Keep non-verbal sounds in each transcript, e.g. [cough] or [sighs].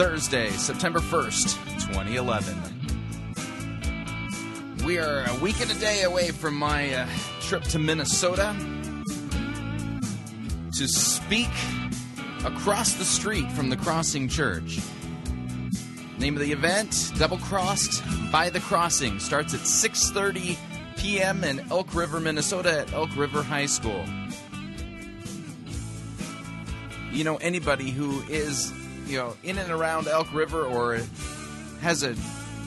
Thursday, September 1st, 2011. We are a week and a day away from my uh, trip to Minnesota to speak across the street from the Crossing Church. Name of the event, Double Crossed by the Crossing. Starts at 6.30 p.m. in Elk River, Minnesota at Elk River High School. You know, anybody who is you know in and around Elk River or has a,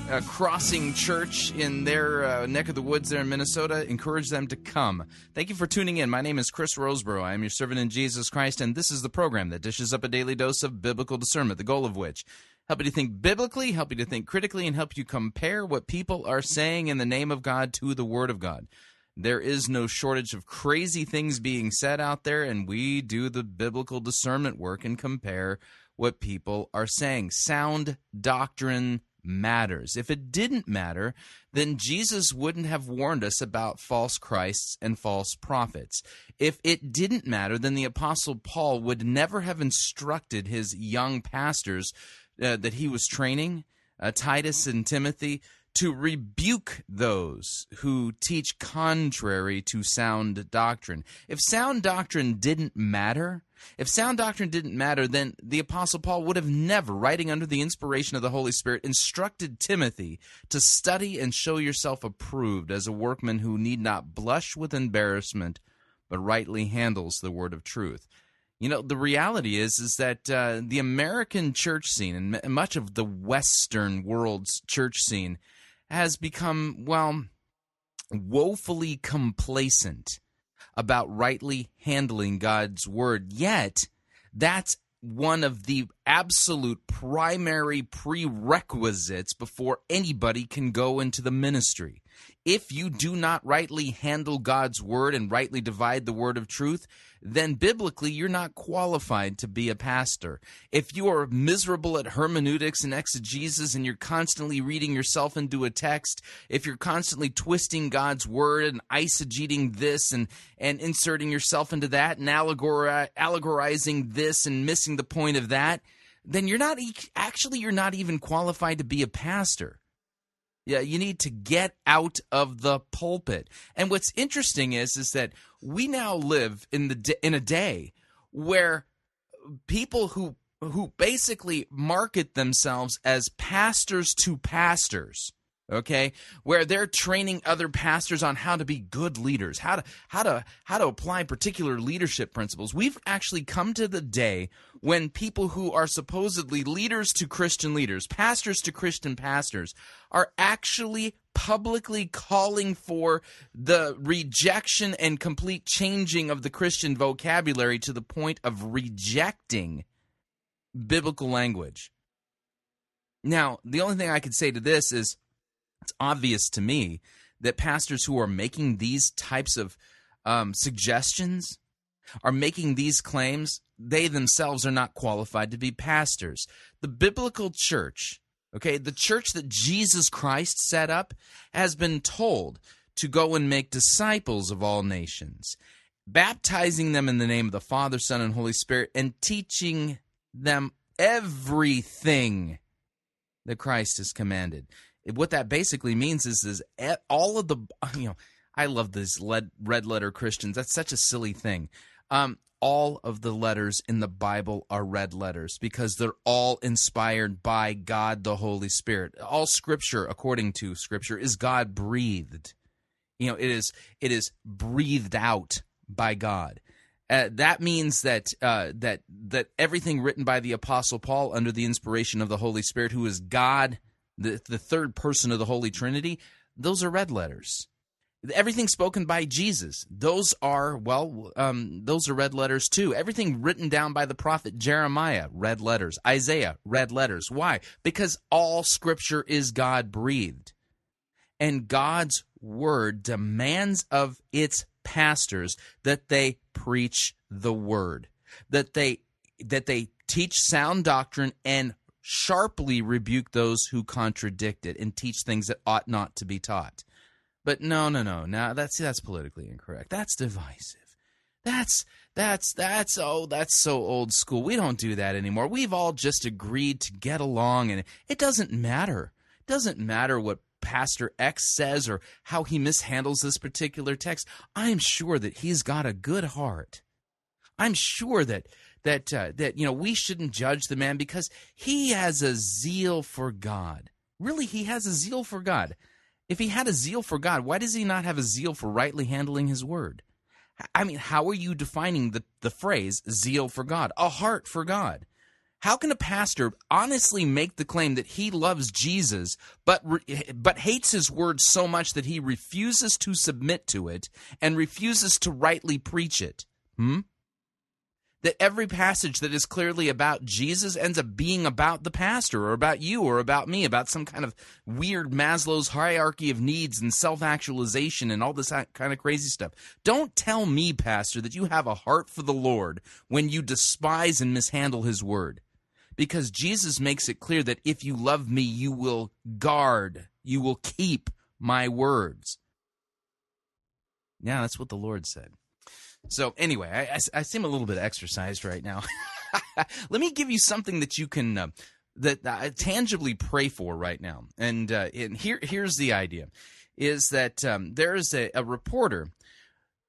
a crossing church in their uh, neck of the woods there in Minnesota, encourage them to come. Thank you for tuning in. My name is Chris Rosebrough. I am your servant in Jesus Christ, and this is the program that dishes up a daily dose of biblical discernment. The goal of which help you to think biblically, help you to think critically, and help you compare what people are saying in the name of God to the Word of God. There is no shortage of crazy things being said out there, and we do the biblical discernment work and compare what people are saying. Sound doctrine matters. If it didn't matter, then Jesus wouldn't have warned us about false Christs and false prophets. If it didn't matter, then the Apostle Paul would never have instructed his young pastors uh, that he was training, uh, Titus and Timothy, to rebuke those who teach contrary to sound doctrine. If sound doctrine didn't matter, if sound doctrine didn't matter, then the Apostle Paul would have never, writing under the inspiration of the Holy Spirit, instructed Timothy to study and show yourself approved as a workman who need not blush with embarrassment, but rightly handles the word of truth. You know, the reality is is that uh, the American church scene and much of the Western world's church scene has become, well, woefully complacent about rightly handling God's word. Yet, that's one of the absolute primary prerequisites before anybody can go into the ministry. If you do not rightly handle God's word and rightly divide the word of truth, then biblically you're not qualified to be a pastor. If you are miserable at hermeneutics and exegesis and you're constantly reading yourself into a text, if you're constantly twisting God's word and eisegeting this and, and inserting yourself into that and allegori- allegorizing this and missing the point of that, then you're not actually you're not even qualified to be a pastor. Yeah, you need to get out of the pulpit. And what's interesting is is that we now live in the in a day where people who who basically market themselves as pastors to pastors okay where they're training other pastors on how to be good leaders how to how to how to apply particular leadership principles we've actually come to the day when people who are supposedly leaders to christian leaders pastors to christian pastors are actually publicly calling for the rejection and complete changing of the christian vocabulary to the point of rejecting biblical language. Now the only thing i could say to this is it's obvious to me that pastors who are making these types of um, suggestions are making these claims, they themselves are not qualified to be pastors. The biblical church, okay, the church that Jesus Christ set up, has been told to go and make disciples of all nations, baptizing them in the name of the Father, Son, and Holy Spirit, and teaching them everything that Christ has commanded what that basically means is is all of the you know I love these red letter Christians. That's such a silly thing. Um, all of the letters in the Bible are red letters because they're all inspired by God the Holy Spirit. All scripture according to scripture is God breathed. You know, it is it is breathed out by God. Uh, that means that uh, that that everything written by the apostle Paul under the inspiration of the Holy Spirit who is God the the third person of the Holy Trinity, those are red letters everything spoken by Jesus, those are, well, um, those are red letters too. Everything written down by the prophet Jeremiah, red letters. Isaiah, red letters. Why? Because all scripture is God breathed. And God's word demands of its pastors that they preach the word, that they that they teach sound doctrine and sharply rebuke those who contradict it and teach things that ought not to be taught. But no, no, no. Now that's that's politically incorrect. That's divisive. That's that's that's oh that's so old school. We don't do that anymore. We've all just agreed to get along and it doesn't matter. It doesn't matter what Pastor X says or how he mishandles this particular text. I'm sure that he's got a good heart. I'm sure that that uh, that you know we shouldn't judge the man because he has a zeal for God. Really, he has a zeal for God. If he had a zeal for God, why does he not have a zeal for rightly handling his word? I mean, how are you defining the, the phrase zeal for God? A heart for God. How can a pastor honestly make the claim that he loves Jesus but but hates his word so much that he refuses to submit to it and refuses to rightly preach it? Hmm? That every passage that is clearly about Jesus ends up being about the pastor or about you or about me, about some kind of weird Maslow's hierarchy of needs and self actualization and all this kind of crazy stuff. Don't tell me, Pastor, that you have a heart for the Lord when you despise and mishandle his word. Because Jesus makes it clear that if you love me, you will guard, you will keep my words. Yeah, that's what the Lord said. So anyway, I, I, I, seem a little bit exercised right now. [laughs] Let me give you something that you can uh, that tangibly pray for right now. And, uh, and here here's the idea: is that um, there is a, a reporter.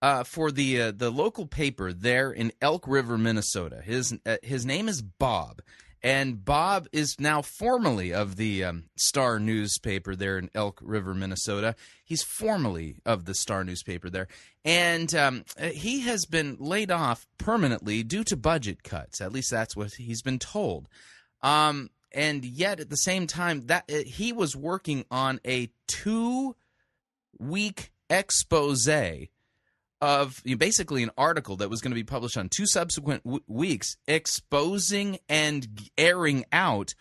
Uh, for the uh, the local paper there in Elk River, Minnesota, his uh, his name is Bob, and Bob is now formally of the um, Star newspaper there in Elk River, Minnesota. He's formally of the Star newspaper there. And um, he has been laid off permanently due to budget cuts. At least that's what he's been told. Um, and yet, at the same time, that uh, he was working on a two week expose of you know, basically an article that was going to be published on two subsequent w- weeks exposing and airing out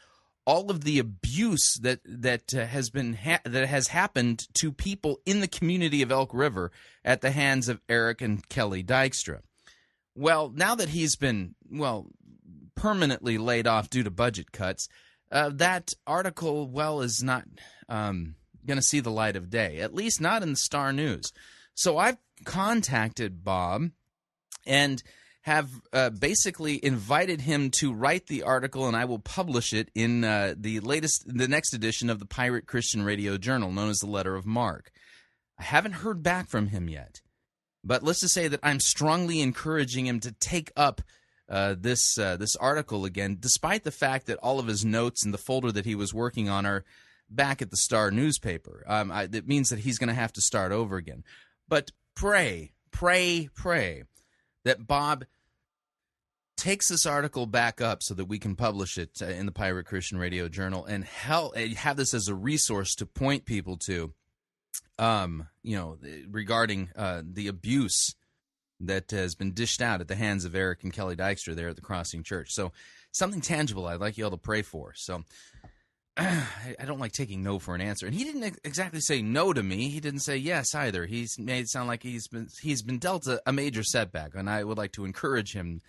all of the abuse that that uh, has been ha- that has happened to people in the community of Elk River at the hands of Eric and Kelly Dykstra. Well, now that he's been well permanently laid off due to budget cuts, uh, that article well is not um, going to see the light of day. At least not in the Star News. So I've contacted Bob and have uh, basically invited him to write the article, and I will publish it in uh, the latest, the next edition of the Pirate Christian Radio Journal, known as the Letter of Marque. I haven't heard back from him yet, but let's just say that I'm strongly encouraging him to take up uh, this uh, this article again, despite the fact that all of his notes and the folder that he was working on are back at the Star newspaper. Um, it means that he's going to have to start over again. But pray, pray, pray that Bob takes this article back up so that we can publish it uh, in the Pirate Christian Radio Journal and help have this as a resource to point people to, um, you know, regarding uh, the abuse that has been dished out at the hands of Eric and Kelly Dykstra there at the Crossing Church. So something tangible I'd like you all to pray for. So [clears throat] I don't like taking no for an answer. And he didn't exactly say no to me. He didn't say yes either. He's made it sound like he's been he's been dealt a, a major setback, and I would like to encourage him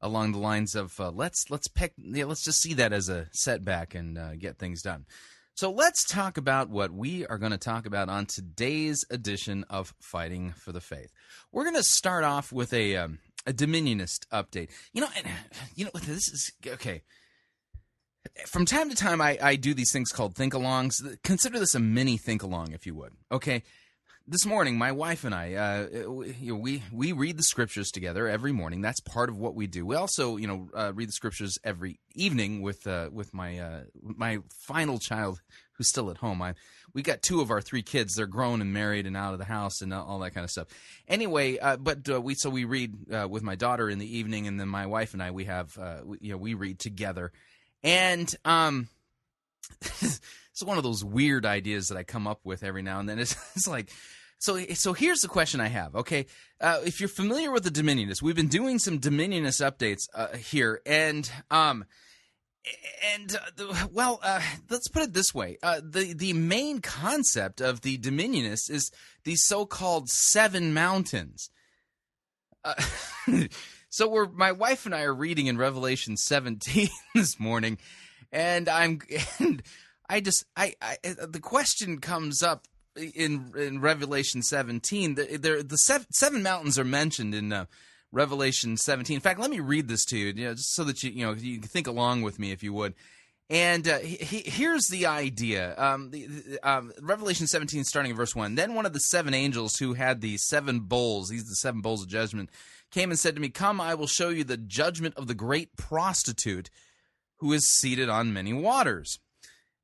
along the lines of uh, let's let's pick yeah, let's just see that as a setback and uh, get things done. So let's talk about what we are going to talk about on today's edition of Fighting for the Faith. We're going to start off with a um, a Dominionist update. You know, and, you know this is okay from time to time, I, I do these things called think alongs. Consider this a mini think along, if you would. Okay. this morning, my wife and I, uh, we, we read the scriptures together every morning. That's part of what we do. We also, you know, uh, read the scriptures every evening with uh, with my uh, my final child who's still at home. I we got two of our three kids. They're grown and married and out of the house and all that kind of stuff. Anyway, uh, but uh, we so we read uh, with my daughter in the evening, and then my wife and I we have uh, we, you know we read together, and um. [laughs] it's one of those weird ideas that I come up with every now and then. [laughs] It's, it's like, so so here's the question I have. Okay, uh, if you're familiar with the Dominionists, we've been doing some Dominionist updates uh, here, and um, and uh, well, uh, let's put it this way: uh, the the main concept of the Dominionists is these so-called seven mountains. [laughs] So we're my wife and I are reading in Revelation 17 [laughs] this morning, and I'm and I just I, I the question comes up in in Revelation 17. The, the, the seven, seven, mountains are mentioned in uh, Revelation 17. In fact, let me read this to you, you know, just so that you you know you can think along with me if you would. And uh, he, here's the idea. Um, the, the, um, Revelation 17, starting in verse 1. Then one of the seven angels who had the seven bowls, these are the seven bowls of judgment, came and said to me, Come, I will show you the judgment of the great prostitute who is seated on many waters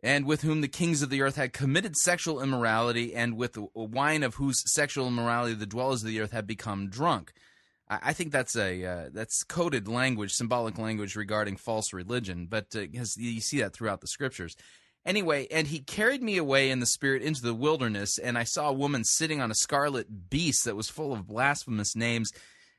and with whom the kings of the earth had committed sexual immorality, and with the wine of whose sexual immorality the dwellers of the earth had become drunk. I think that's a uh, that's coded language, symbolic language regarding false religion, but uh, you see that throughout the scriptures. Anyway, and he carried me away in the spirit into the wilderness, and I saw a woman sitting on a scarlet beast that was full of blasphemous names,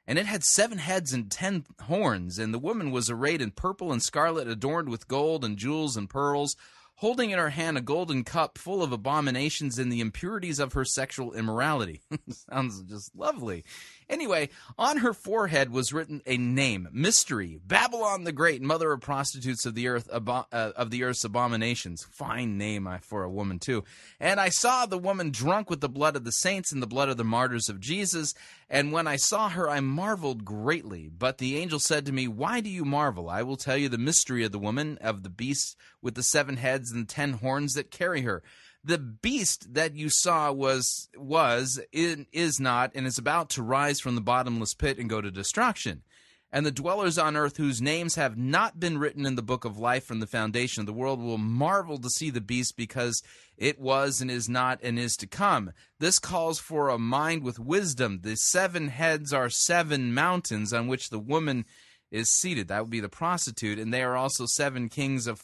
and it had seven heads and ten horns, and the woman was arrayed in purple and scarlet, adorned with gold and jewels and pearls holding in her hand a golden cup full of abominations and the impurities of her sexual immorality. [laughs] Sounds just lovely. Anyway, on her forehead was written a name, Mystery, Babylon the Great, mother of prostitutes of the earth, uh, of the earth's abominations. Fine name for a woman too. And I saw the woman drunk with the blood of the saints and the blood of the martyrs of Jesus. And when I saw her, I marveled greatly. But the angel said to me, Why do you marvel? I will tell you the mystery of the woman, of the beast with the seven heads and ten horns that carry her the beast that you saw was was is not and is about to rise from the bottomless pit and go to destruction. And the dwellers on earth whose names have not been written in the book of life from the foundation of the world will marvel to see the beast because it was and is not and is to come. This calls for a mind with wisdom. The seven heads are seven mountains on which the woman is seated. That would be the prostitute. And they are also seven kings of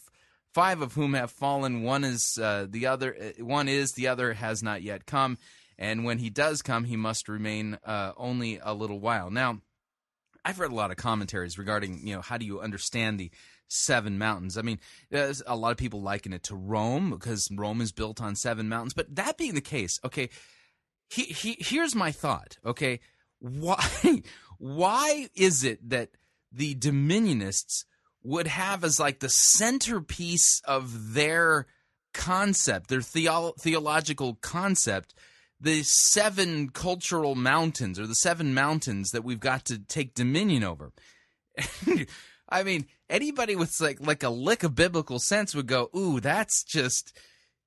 five of whom have fallen. One is uh, the other. Uh, one is the other has not yet come, and when he does come, he must remain uh, only a little while. Now, I've read a lot of commentaries regarding you know how do you understand the seven mountains. I mean, a lot of people liken it to Rome because Rome is built on seven mountains. But that being the case, okay, he, he, here's my thought. Okay, why [laughs] why is it that the Dominionists would have as like the centerpiece of their concept, their theo- theological concept, the seven cultural mountains or the seven mountains that we've got to take dominion over. [laughs] I mean, anybody with like like a lick of biblical sense would go, "Ooh, that's just."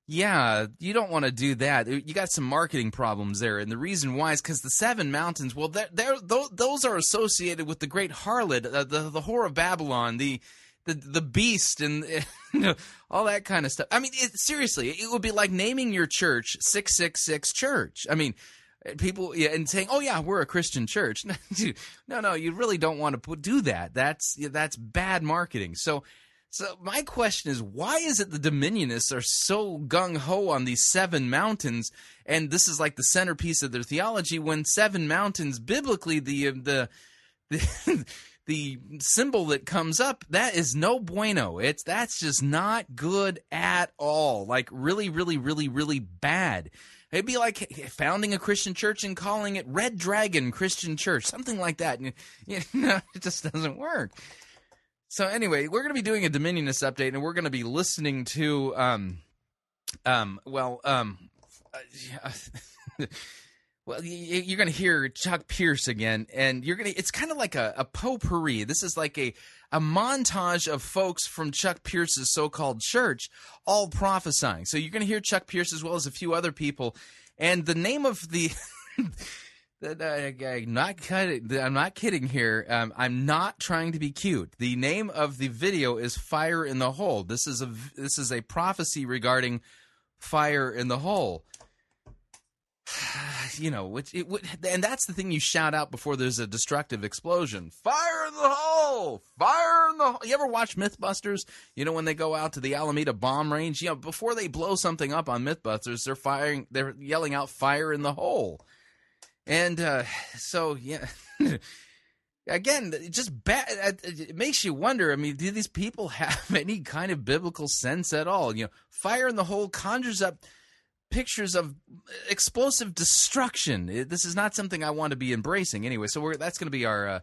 Yeah, you don't want to do that. You got some marketing problems there, and the reason why is because the seven mountains. Well, they're, they're, those are associated with the great harlot, uh, the the whore of Babylon, the the the beast, and [laughs] you know, all that kind of stuff. I mean, it, seriously, it would be like naming your church six six six Church. I mean, people yeah, and saying, "Oh yeah, we're a Christian church." [laughs] no, no, you really don't want to do that. That's that's bad marketing. So so my question is, why is it the Dominionists are so gung ho on these seven mountains, and this is like the centerpiece of their theology? When seven mountains, biblically, the uh, the, [laughs] the the symbol that comes up that is no bueno. It's that's just not good at all. Like really really really really bad. It'd be like founding a christian church and calling it red dragon christian church something like that. [laughs] You know it just doesn't work so anyway, we're going to be doing a Dominionist update, and we're going to be listening to, um, um, well, um, uh, [laughs] well, you're going to hear Chuck Pierce again, and you're going to. It's kind of like a, a potpourri. This is like a a montage of folks from Chuck Pierce's so-called church all prophesying. So you're going to hear Chuck Pierce as well as a few other people And the name of the. [laughs] I, am not kidding. I'm not kidding here. Um, I'm not trying to be cute. The name of the video is "Fire in the Hole." This is a this is a prophecy regarding fire in the hole. [sighs] you know, which it would, and that's the thing you shout out before there's a destructive explosion. Fire in the hole! Fire in the hole! You ever watch MythBusters? You know when they go out to the Alameda bomb range, you know before they blow something up on MythBusters, they're firing, they're yelling out "Fire in the hole!" And uh, so, yeah. [laughs] Again, it just bad. It makes you wonder. I mean, do these people [laughs] have any kind of biblical sense at all? You know, fire in the hole conjures up pictures of explosive destruction. This is not something I want to be embracing anyway. So that's going to be our uh,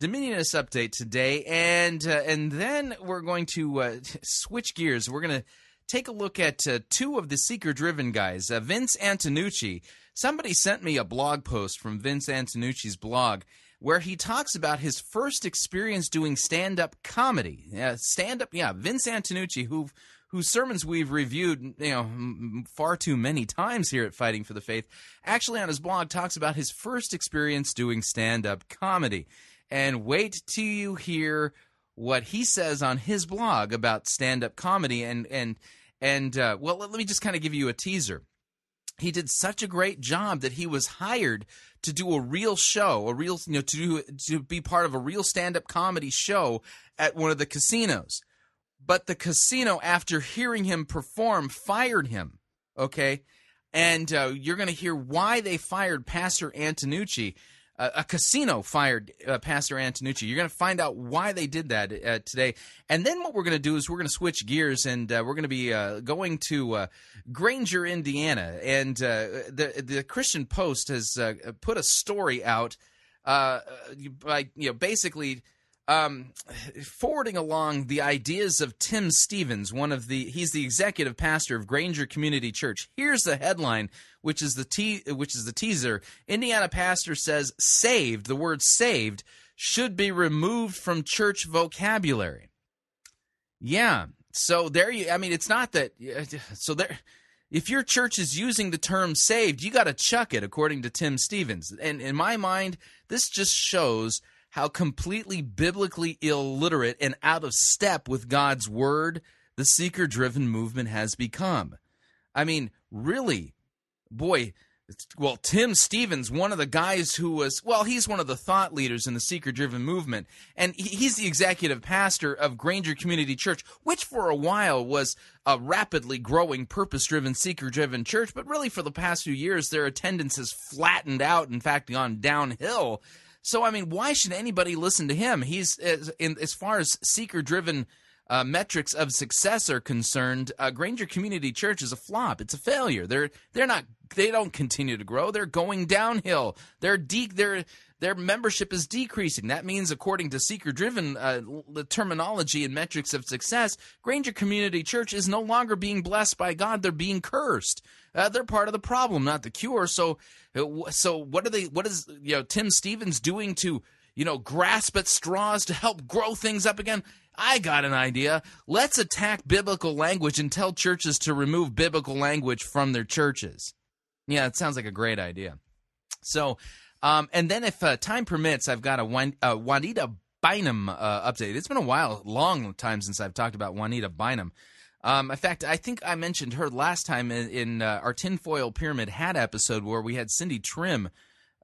Dominionist update today, and uh, and then we're going to uh, [laughs] switch gears. We're going to take a look at uh, two of the seeker-driven guys, uh, Vince Antonucci. Somebody sent me a blog post from Vince Antonucci's blog where he talks about his first experience doing stand-up comedy. Stand-up, yeah, Vince Antonucci, who whose sermons we've reviewed, you know, far too many times here at Fighting for the Faith, actually on his blog talks about his first experience doing stand-up comedy. And wait till you hear what he says on his blog about stand-up comedy and and and uh, well, let me just kind of give you a teaser. He did such a great job that he was hired to do a real show, a real you know to do, to be part of a real stand-up comedy show at one of the casinos but the casino, after hearing him perform, fired him. Okay, and uh, you're going to hear why they fired Pastor Antonucci. Uh, a casino fired uh, Pastor Antonucci. You're going to find out why they did that uh, today. And then what we're going to do is we're going to switch gears and uh, we're going to be uh, going to Granger, Indiana. And the the Christian Post has put a story out by you know basically um, forwarding along the ideas of Tim Stevens, one of the he's the executive pastor of Granger Community Church. Here's the headline, which is the te- which is the teaser. Indiana pastor says saved, the word saved should be removed from church vocabulary. Yeah. So there you I mean it's not that so there if your church is using the term saved, you got to chuck it according to Tim Stevens. And in my mind, this just shows how completely biblically illiterate and out of step with God's word the seeker driven movement has become. I mean, really, boy, well, Tim Stevens, one of the guys who was, well, he's one of the thought leaders in the seeker driven movement. And he's the executive pastor of Granger Community Church, which for a while was a rapidly growing, purpose driven, seeker driven church. But really, for the past few years, their attendance has flattened out, in fact, gone downhill. So I mean, why should anybody listen to him? He's as, in, as far as seeker-driven uh, metrics of success are concerned. Uh, Granger Community Church is a flop. It's a failure. They're they're not. They don't continue to grow. They're going downhill. They're de- They're their membership is decreasing. That means, according to seeker driven uh, terminology and metrics of success, Granger Community Church is no longer being blessed by God. They're being cursed. Uh, they're part of the problem, not the cure. So, uh, so what are they? What is you know Tim Stevens doing to you know grasp at straws to help grow things up again? I got an idea. Let's attack biblical language and tell churches to remove biblical language from their churches. Yeah, it sounds like a great idea. So, um, and then, if uh, time permits, I've got a, Juan- a Juanita Bynum uh, update. It's been a while, long time since I've talked about Juanita Bynum. Um, in fact, I think I mentioned her last time in, in uh, our tinfoil pyramid hat episode where we had Cindy Trimm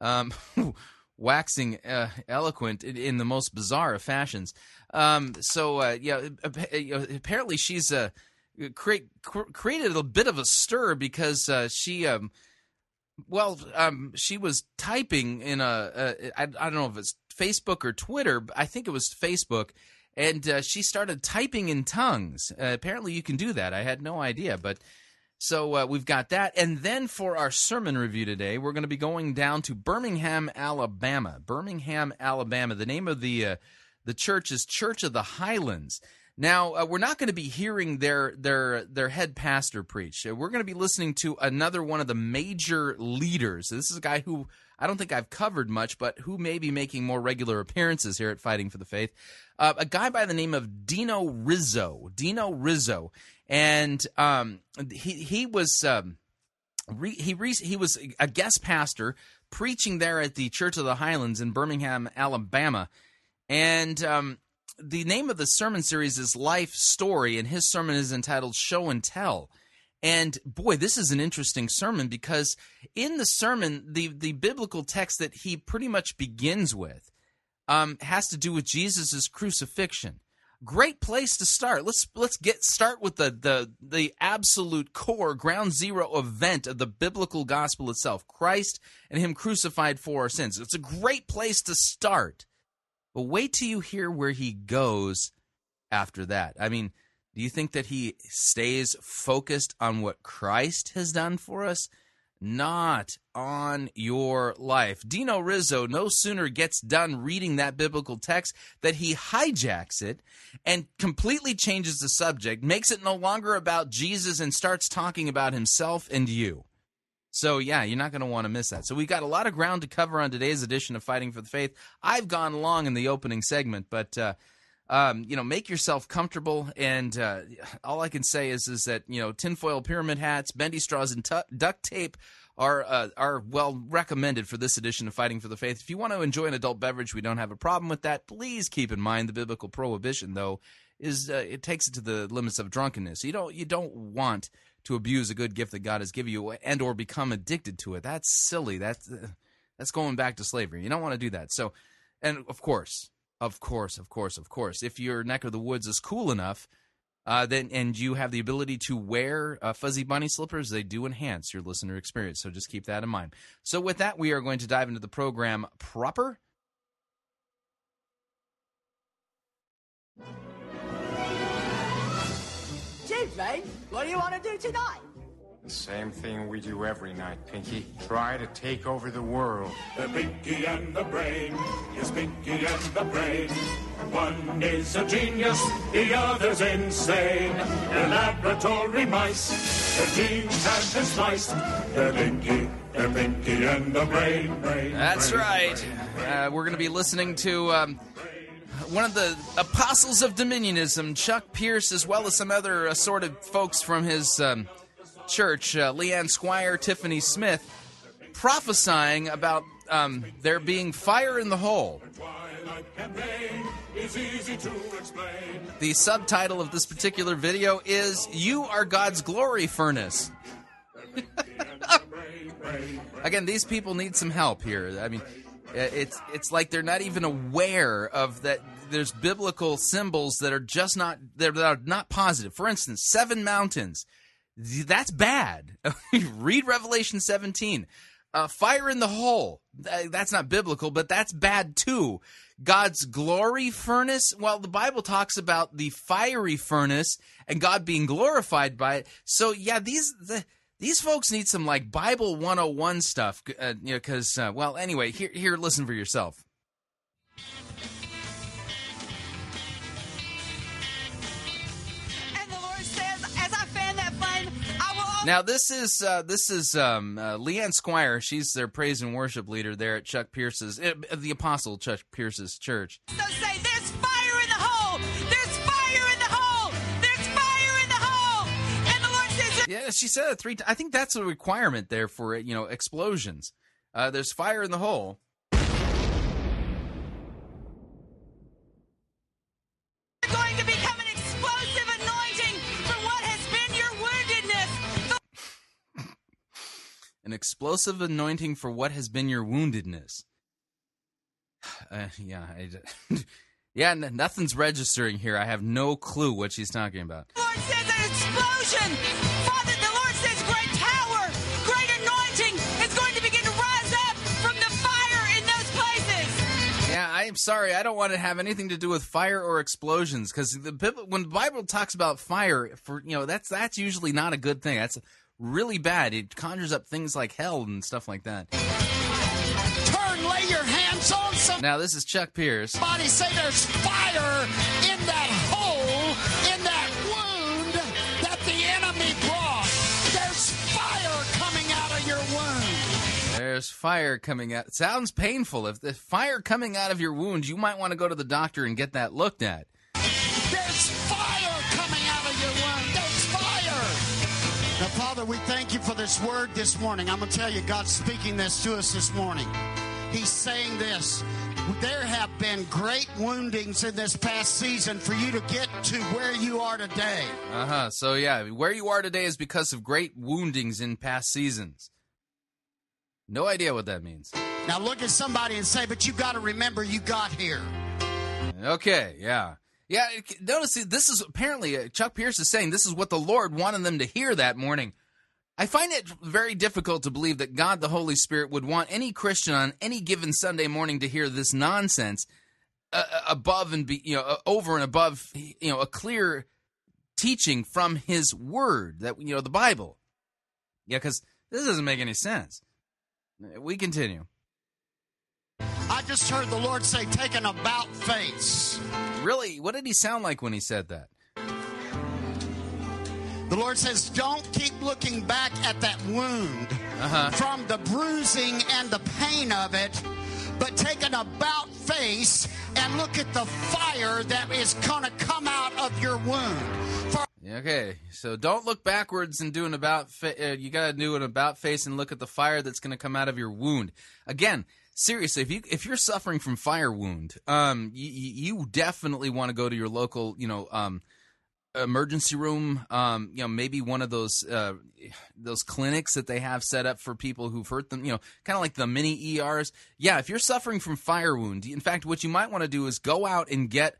um, [laughs] waxing uh, eloquent in, in, the most bizarre of fashions. Um, so, uh, yeah, apparently she's uh, create, created a bit of a stir because uh, she um, well, um, she was typing in a, a I, I don't know if it's Facebook or Twitter. But I think it was Facebook, and uh, she started typing in tongues. Uh, apparently, you can do that. I had no idea, but so uh, we've got that. And then for our sermon review today, we're going to be going down to Birmingham, Alabama. Birmingham, Alabama. The name of the uh, the church is Church of the Highlands. Now uh, we're not going to be hearing their their their head pastor preach. Uh, we're going to be listening to another one of the major leaders. This is a guy who I don't think I've covered much, but who may be making more regular appearances here at Fighting for the Faith. Uh, a guy by the name of Dino Rizzo. Dino Rizzo, and um, he he was. Um, re, he re, he was a guest pastor preaching there at the Church of the Highlands in Birmingham, Alabama, and um, the name of the sermon series is Life Story, and his sermon is entitled Show and Tell. And boy, this is an interesting sermon because in the sermon, the the biblical text that he pretty much begins with um, has to do with Jesus' crucifixion. Great place to start. Let's let's get start with the the the absolute core ground zero event of the biblical gospel itself. Christ and him crucified for our sins. It's a great place to start. But wait till you hear where he goes after that. I mean, do you think that he stays focused on what Christ has done for us? Not on your life. Dino Rizzo no sooner gets done reading that biblical text that he hijacks it and completely changes the subject, makes it no longer about Jesus, and starts talking about himself and you. So, yeah, you're not going to want to miss that. So, we've got a lot of ground to cover on today's edition of Fighting for the Faith. I've gone long in the opening segment, but. Uh, um, you know, make yourself comfortable. And uh, all I can say is, is that you know, tinfoil pyramid hats, bendy straws, and duct tape are uh, are well recommended for this edition of Fighting for the Faith. If you want to enjoy an adult beverage, we don't have a problem with that. Please keep in mind the biblical prohibition, though, is uh, it takes it to the limits of drunkenness. You don't you don't want to abuse a good gift that God has given you and or become addicted to it. That's silly. That's uh, that's going back to slavery. You don't want to do that. So, and of course, of course, of course, of course. If your neck of the woods is cool enough, uh, then and you have the ability to wear uh, fuzzy bunny slippers, they do enhance your listener experience. So just keep that in mind. So with that, we are going to dive into the program proper. Gee, what do you want to do tonight? The same thing we do every night, Pinky. Try to take over the world. The Pinky and the Brain. Yes, Pinky and the Brain. One is a genius, the other's insane. They're laboratory mice. Their genes have been spliced. They're Pinky, they're Pinky and the Brain. brain That's brain, right. brain. Uh, we're going to be listening to. Um, one of the apostles of dominionism, Chuck Pierce, as well as some other assorted folks from his um, church, uh, Leanne Squire, Tiffany Smith, prophesying about um, there being fire in the hole. The subtitle of this particular video is You Are God's Glory Furnace. [laughs] Again, these people need some help here. I mean, it's it's like they're not even aware of that there's biblical symbols that are just not that are not positive. For instance, seven mountains. That's bad. [laughs] Read Revelation 17. Uh, fire in the hole. That's not biblical, but that's bad too. God's glory furnace. Well, the Bible talks about the fiery furnace and God being glorified by it. So yeah, these the, these folks need some like Bible 101 stuff. Uh, you know, because uh, well, anyway, here here, listen for yourself. Now this is uh, this is um, uh, Leanne Squire. She's their praise and worship leader there at Chuck Pierce's, uh, the Apostle Chuck Pierce's church. say, there's fire in the hole! There's fire in the hole! There's fire in the hole! And the Lord says, Yeah, she said it three. times. I think that's a requirement there for you know explosions. Uh, there's fire in the hole. An explosive anointing for what has been your woundedness. [sighs] Uh, yeah, I, [laughs] yeah, nothing's registering here. I have no clue what she's talking about. The Lord says an explosion! Father, the Lord says great power, great anointing is going to begin to rise up from the fire in those places. Yeah, I'm sorry. I don't want to have anything to do with fire or explosions because the when the Bible talks about fire, for you know, that's that's usually not a good thing. That's really bad. It conjures up things like hell and stuff like that. Turn, lay your hands on somebody, Now, this is Chuck Pierce. say there's fire in that hole, in that wound that the enemy brought. There's fire coming out of your wound. There's fire coming out. It sounds painful. If the fire coming out of your wound, you might want to go to the doctor and get that looked at. There's we thank you for this word this morning. I'm going to tell you, God's speaking this to us this morning. He's saying this. There have been great woundings in this past season for you to get to where you are today. Uh huh. So yeah, where you are today is because of great woundings in past seasons. No idea what that means. Now look at somebody and say, but you got to remember you got here. Okay, yeah. Yeah, notice this is apparently uh, Chuck Pierce is saying this is what the Lord wanted them to hear that morning. I find it very difficult to believe that God the Holy Spirit would want any Christian on any given Sunday morning to hear this nonsense uh, uh, above and be, you know, uh, over and above, you know, a clear teaching from his word that you know the Bible. Yeah, cuz this doesn't make any sense. We continue. I just heard the Lord say, take an about face. Really, what did he sound like when he said that? The Lord says, don't keep looking back at that wound Uh-huh. from the bruising and the pain of it, but take an about face and look at the fire that is going to come out of your wound. For Okay, so don't look backwards and do an about. Fa- uh, you got to do an about face and look at the fire that's going to come out of your wound. Again, seriously, if you if you're suffering from fire wound, um, you, you definitely want to go to your local, you know, um, emergency room. Um, you know, maybe one of those uh, those clinics that they have set up for people who've hurt them. You know, kind of like the mini ERs. Yeah, if you're suffering from fire wound, in fact, what you might want to do is go out and get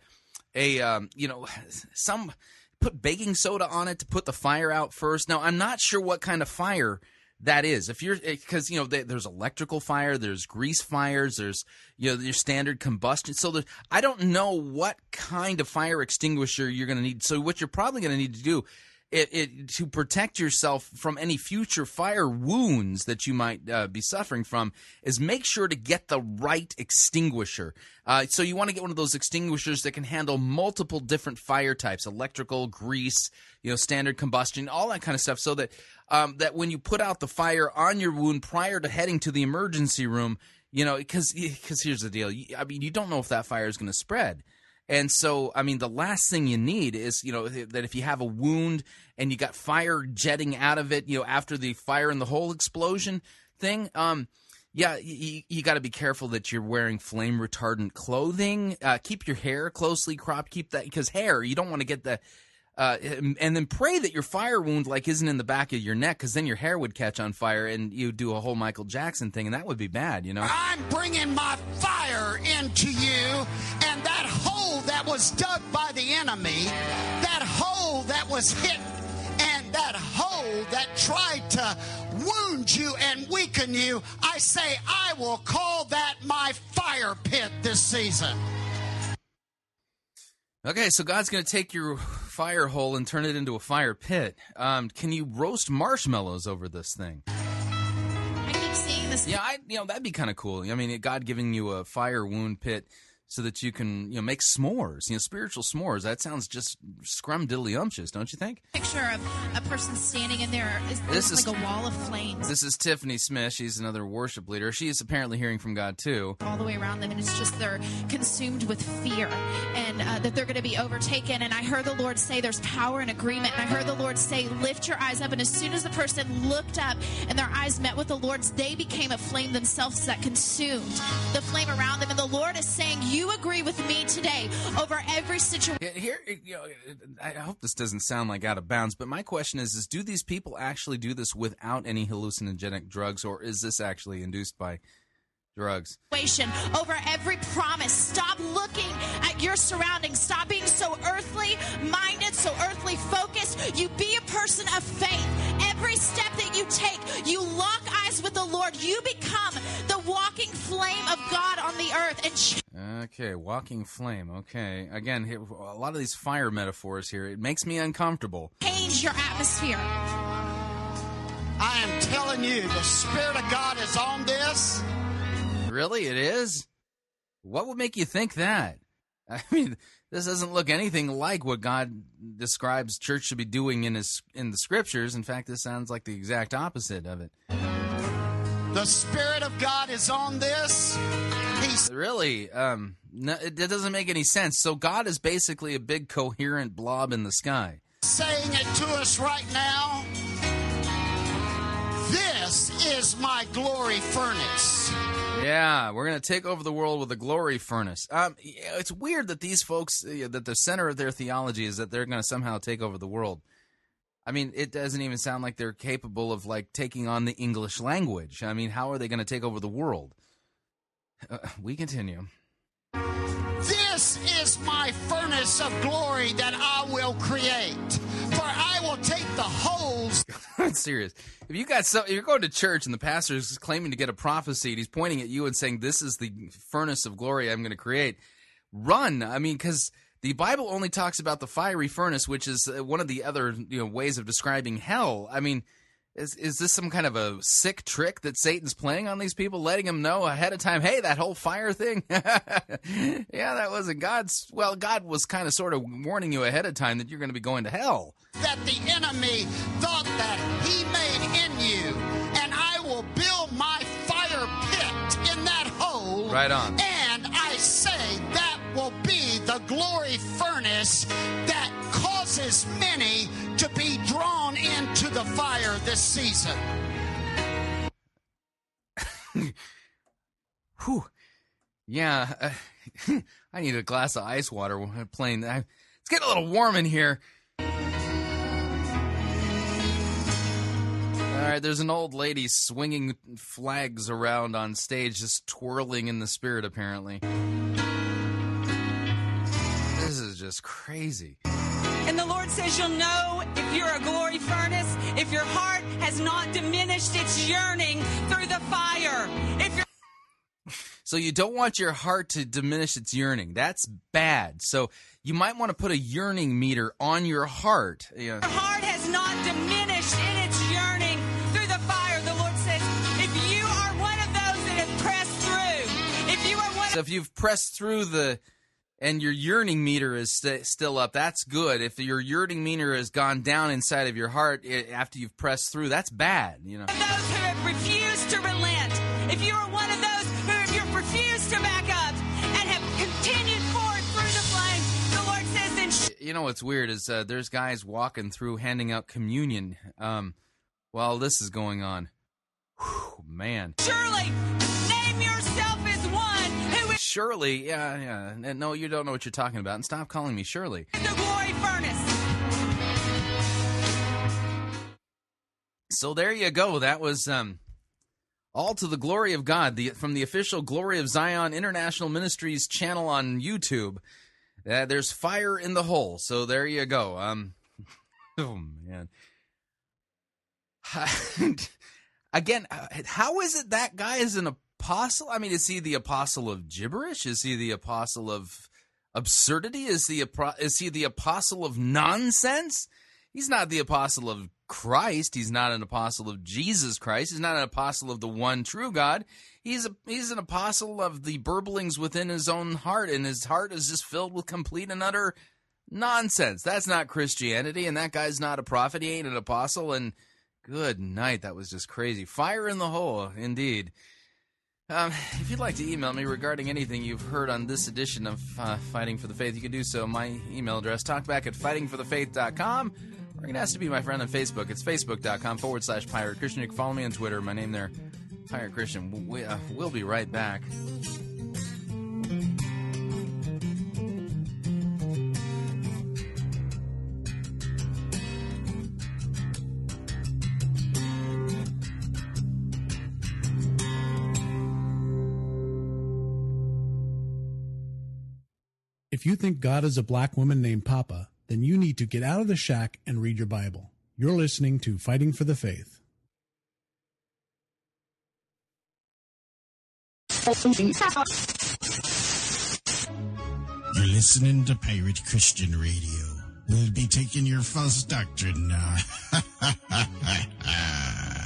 a um, you know some put baking soda on it to put the fire out first. Now I'm not sure what kind of fire that is. If you're eh, because you know there's electrical fire, there's grease fires, there's you know your standard combustion. So there's, I don't know what kind of fire extinguisher you're going to need. So what you're probably going to need to do. It, it to protect yourself from any future fire wounds that you might uh, be suffering from is make sure to get the right extinguisher. Uh, so you want to get one of those extinguishers that can handle multiple different fire types: electrical, grease, you know, standard combustion, all that kind of stuff. So that um, that when you put out the fire on your wound prior to heading to the emergency room, you know, because because here's the deal. I mean, you don't know if that fire is going to spread. And so, I mean, the last thing you need is, you know, that if you have a wound and you got fire jetting out of it, you know, after the fire in the hole explosion thing, um, yeah, you, you got to be careful that you're wearing flame retardant clothing. Uh, keep your hair closely cropped. Keep that because hair, you don't want to get the. Uh, and then pray that your fire wound like isn't in the back of your neck because then your hair would catch on fire and you do a whole Michael Jackson thing and that would be bad, you know. I'm bringing my fire into you, and that hole that was dug by the enemy, that hole that was hit, and that hole that tried to wound you and weaken you, I say I will call that my fire pit this season. Okay, so God's going to take your fire hole and turn it into a fire pit. Um, can you roast marshmallows over this thing? I keep seeing this. Yeah, I you know that'd be kind of cool. I mean, God giving you a fire wound pit so that you can you know make s'mores, you know, spiritual s'mores. That sounds just scrumdiddlyumptious, don't you think? picture of a person standing in there is This this is- like a wall of flames This is Tiffany Smith. She's another worship leader. She is apparently hearing from God too. all the way around them, and it's just they're consumed with fear and uh, that they're going to be overtaken. And I heard the Lord say, "There's power in agreement." And I heard the Lord say, "Lift your eyes up." And as soon as the person looked up and their eyes met with the Lord's, they became a flame themselves that consumed the flame around them. And the Lord is saying, "You agree with me today over every situation." Here, you know, I hope this doesn't sound like out of bounds, but my question is: Is do these people actually do this without any hallucinogenic drugs, or is this actually induced by drugs? over every promise. Stop looking at your surroundings. Stop being so earthly minded, so earthly focused. You be a person of faith. Every step that you take, you lock eyes with the Lord. You become the walking flame of God on the earth. And Okay, walking flame. Okay, again, here, a lot of these fire metaphors here. It makes me uncomfortable. change your atmosphere. I am telling you, the Spirit of God is on this. Really, it is. What would make you think that? [laughs] I mean, this doesn't look anything like what God describes church should be doing in his in the scriptures. In fact, this sounds like the exact opposite of it. The Spirit of God is on this. He's Really, um, no, it, it doesn't make any sense. So God is basically a big coherent blob in the sky. saying it to us right now. This is my glory furnace. Yeah, we're gonna take over the world with a glory furnace. Um, it's weird that these folks, uh, that the center of their theology is that they're gonna somehow take over the world. I mean, it doesn't even sound like they're capable of like taking on the English language. I mean, how are they gonna take over the world? Uh, we continue. This is my furnace of glory that I will create. Will take the holes [laughs] I'm serious. If you got so, you're going to church and the pastor is claiming to get a prophecy, and he's pointing at you and saying, "This is the furnace of glory I'm going to create." Run! I mean, because the Bible only talks about the fiery furnace, which is uh, one of the other you know ways of describing hell. I mean. Is, is this some kind of a sick trick that Satan's playing on these people, letting them know ahead of time, hey, that whole fire thing? [laughs] yeah, that wasn't God's. Well, God was kind of sort of warning you ahead of time that you're going to be going to hell. that the enemy thought that he made in you. And I will build my fire pit in that hole. Right on. And glory furnace that causes many to be drawn into the fire this season. [laughs] Whew. Yeah, uh, [laughs] I need a glass of ice water when I'm playing. It's getting a little warm in here. All right, there's an old lady swinging flags around on stage, just twirling in the spirit, apparently. Just crazy. And the Lord says you'll know if you're a glory furnace, if your heart has not diminished its yearning through the fire. If your So you don't want your heart to diminish its yearning. That's bad. So you might want to put a yearning meter on your heart. You know, heart has not diminished in its yearning through the fire, the Lord says, if you are one of those that have pressed through, if you are one So if you've pressed through the and your yearning meter is st- still up, that's good. If your yearning meter has gone down inside of your heart i after you've pressed through, that's bad. You know. those who have refused to relent, if you are one of those who have refused to back up and have continued forward through the flame, the Lord says, then sh- You know what's weird is uh, there's guys walking through handing out communion um, while this is going on. Whew, man. surely name yourself as one who is Shirley, yeah, yeah. No, you don't know what you're talking about. And stop calling me Shirley. the glory furnace. So there you go. That was um, all to the glory of God, the from the official Glory of Zion International Ministries channel on YouTube. Uh, there's fire in the hole. So there you go. Um, [laughs] oh man. [laughs] Again, uh, how is it that guy is an apostle? I mean, is he the apostle of gibberish? Is he the apostle of absurdity? Is he is he the apostle of nonsense? He's not the apostle of Christ. He's not an apostle of Jesus Christ. He's not an apostle of the one true God. He's a he's an apostle of the burblings within his own heart, and his heart is just filled with complete and utter nonsense. That's not Christianity, and that guy's not a prophet. He ain't an apostle. And good night, that was just crazy. Fire in the hole, indeed. Um, if you'd like to email me regarding anything you've heard on this edition of uh, Fighting for the Faith, you can do so. My email address, talkback at fightingforthefaith.com, or you can ask to be my friend on Facebook. It's facebook.com forward slash pirate Christian. You can follow me on Twitter. My name there, Pirate Christian. We, uh, we'll be right back. If you think God is a black woman named Papa, then you need to get out of the shack and read your Bible. You're listening to Fighting for the Faith. You're listening to Pirate Christian Radio. We'll be taking your false doctrine now. [laughs]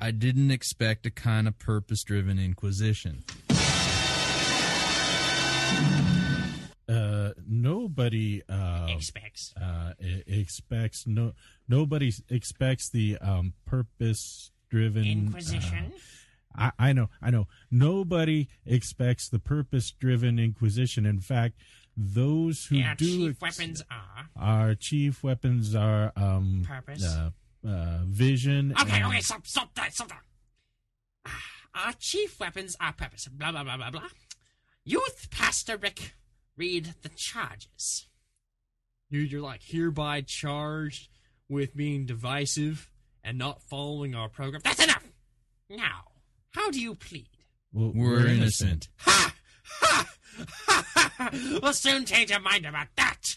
I didn't expect a kind of purpose driven inquisition. Uh, nobody uh, Expects. uh, expects no nobody expects the um, purpose driven Inquisition. I, I know, I know. Nobody expects the purpose-driven Inquisition. In fact, those who our do chief ex- weapons are. our chief weapons are um, Purpose. Uh, vision. Okay, and- okay, stop, stop that, stop that. Ah, Our chief weapons are purpose. Blah, blah, blah, blah, blah. Youth Pastor Rick, read the charges. Dude, you're like hereby charged with being divisive and not following our program. That's enough! Now, how do you plead? Well, We're innocent. Ha! Ha! Ha! Ha! ha. We'll soon change your mind about that.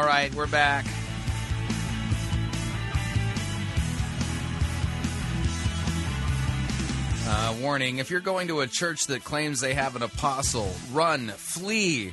All right, we're back. Uh, warning if you're going to a church that claims they have an apostle, run, flee.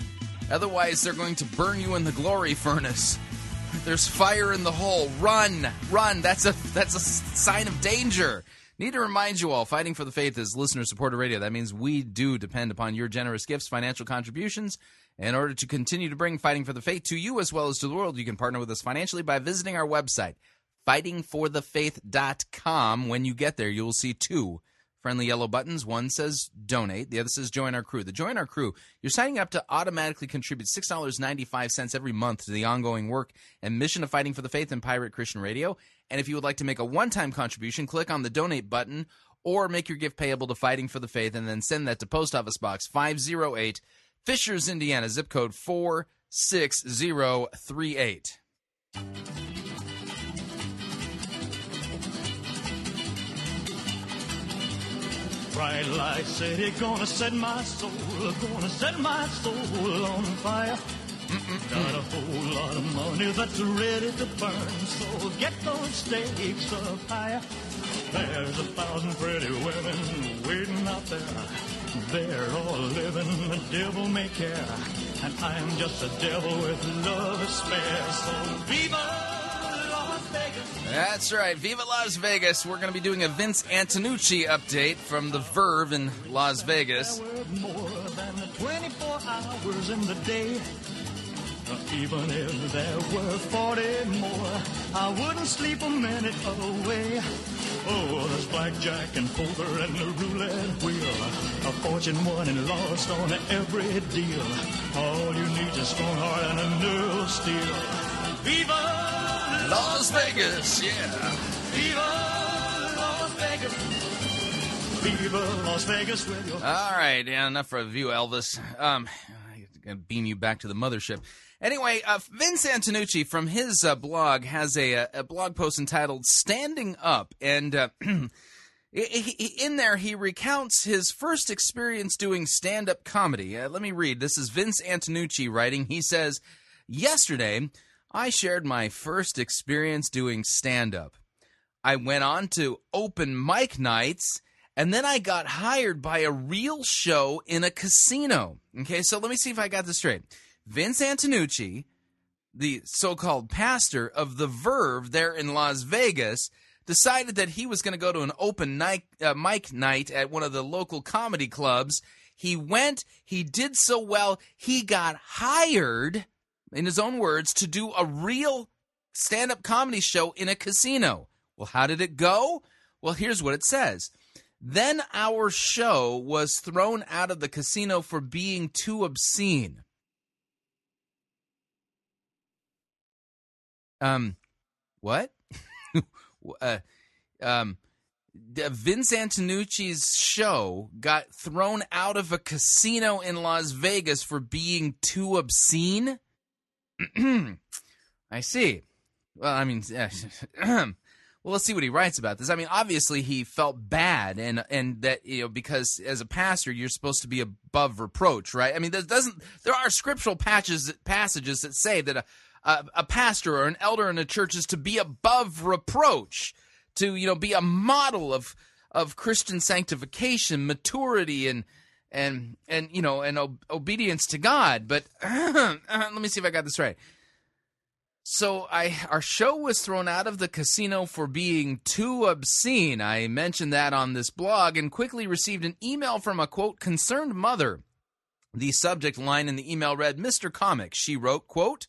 Otherwise, they're going to burn you in the glory furnace. [laughs] There's fire in the hole. Run, run. That's a that's a sign of danger. Need to remind you all, fighting for the faith is listener supported radio. That means we do depend upon your generous gifts, financial contributions. In order to continue to bring fighting for the faith to you as well as to the world, you can partner with us financially by visiting our website, fightingforthefaith.com. When you get there, you will see two friendly yellow buttons. One says donate, the other says join our crew. The join our crew, you're signing up to automatically contribute $6.95 every month to the ongoing work and mission of fighting for the faith in Pirate Christian Radio. And if you would like to make a one time contribution, click on the donate button or make your gift payable to Fighting for the Faith and then send that to Post Office Box 508, Fishers, Indiana, zip code 46038. Bright light city gonna set my soul, gonna set my soul on fire. Got a whole lot of money that's ready to burn, so get those stakes up higher. There's a thousand pretty women waiting out there. They're all living the devil may care. And I'm just a devil with love to spare. So viva Las Vegas. That's right. Viva Las Vegas. We're going to be doing a Vince Antonucci update from the Verve in Las Vegas. More than 24 hours in the day. Even if there were 40 more, I wouldn't sleep a minute away. Oh, there's blackjack and poker and the roulette wheel. A fortune won and lost on every deal. All you need is a strong heart and a nerve of steel. Viva Las Vegas, yeah. Viva Las Vegas. Viva Las Vegas All right, yeah, enough for you, Elvis. Um, I'm to beam you back to the mothership. Anyway, uh, Vince Antonucci from his uh, blog has a, a blog post entitled "Standing Up," and uh, [clears throat] in there he recounts his first experience doing stand-up comedy. Uh, let me read. This is Vince Antonucci writing. He says, "Yesterday, I shared my first experience doing stand-up. I went on to open mic nights." And then I got hired by a real show in a casino. Okay, so let me see if I got this straight. Vince Antonucci, the so called pastor of the Verve there in Las Vegas, decided that he was going to go to an open uh, mic night at one of the local comedy clubs. He went, he did so well, he got hired, in his own words, to do a real stand up comedy show in a casino. Well, how did it go? Well, here's what it says. Then our show was thrown out of the casino for being too obscene. Um, what? [laughs] uh, um, Vince Antonucci's show got thrown out of a casino in Las Vegas for being too obscene. [clears throat] I see. Well, I mean, [clears throat] well, let's see what he writes about this. I mean, obviously he felt bad, and and that you know because as a pastor you're supposed to be above reproach, right? I mean, there doesn't there are scriptural patches passages that say that a a, a pastor or an elder in a church is to be above reproach, to you know be a model of of Christian sanctification, maturity, and and and you know and ob- obedience to God. But [clears throat] uh, let me see if I got this right. So I our show was thrown out of the casino for being too obscene. I mentioned that on this blog and quickly received an email from a quote concerned mother. The subject line in the email read, "Mr. Comics." She wrote, "quote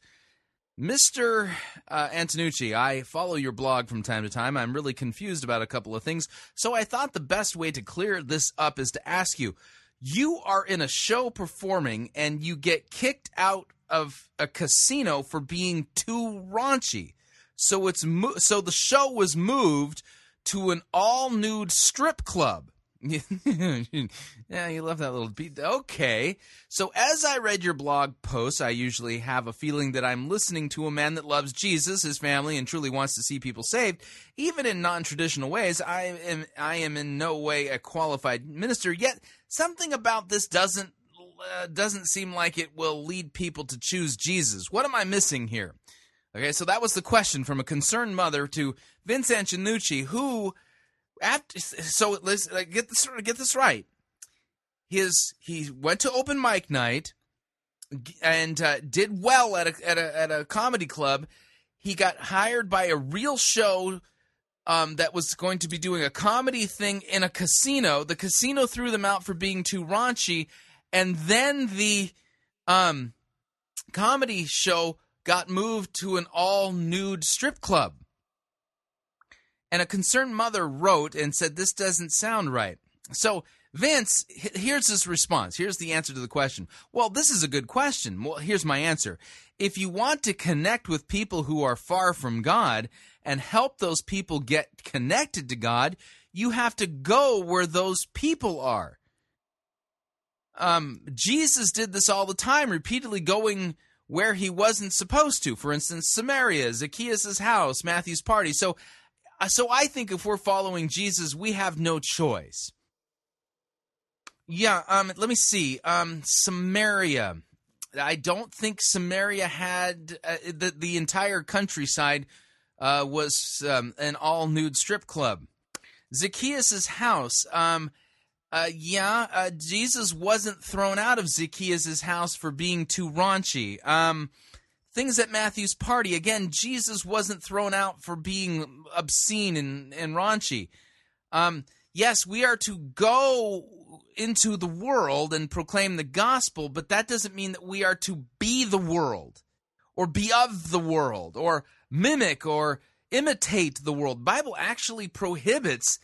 Mr. Uh, Antonucci, I follow your blog from time to time. I'm really confused about a couple of things, so I thought the best way to clear this up is to ask you. You are in a show performing and you get kicked out of a casino for being too raunchy. So it's mo- so the show was moved to an all nude strip club. [laughs] yeah, you love that little beat. Okay. So as I read your blog posts, I usually have a feeling that I'm listening to a man that loves Jesus, his family, and truly wants to see people saved, even in non-traditional ways. I am I am in no way a qualified minister, yet something about this doesn't uh, doesn't seem like it will lead people to choose Jesus. What am I missing here? Okay, so that was the question from a concerned mother to Vince Antonucci, who after so let's get this get this right. His he went to open mic night and uh, did well at a, at a at a comedy club. He got hired by a real show um, that was going to be doing a comedy thing in a casino. The casino threw them out for being too raunchy, and then the um, comedy show got moved to an all nude strip club. And a concerned mother wrote and said, This doesn't sound right. So, Vince, here's his response. Here's the answer to the question. Well, this is a good question. Well, here's my answer. If you want to connect with people who are far from God and help those people get connected to God, you have to go where those people are. Um, Jesus did this all the time, repeatedly going where he wasn't supposed to. For instance, Samaria, Zacchaeus' house, Matthew's party. So, so I think if we're following Jesus, we have no choice. Yeah, um, let me see. Um, Samaria. I don't think Samaria had uh, the the entire countryside uh, was um, an all nude strip club. Zacchaeus' house. Um, uh, yeah, uh, Jesus wasn't thrown out of Zacchaeus' house for being too raunchy. Um, things at Matthew's party. Again, Jesus wasn't thrown out for being obscene and, and raunchy. Um, yes, we are to go into the world and proclaim the gospel, but that doesn't mean that we are to be the world or be of the world or mimic or imitate the world. Bible actually prohibits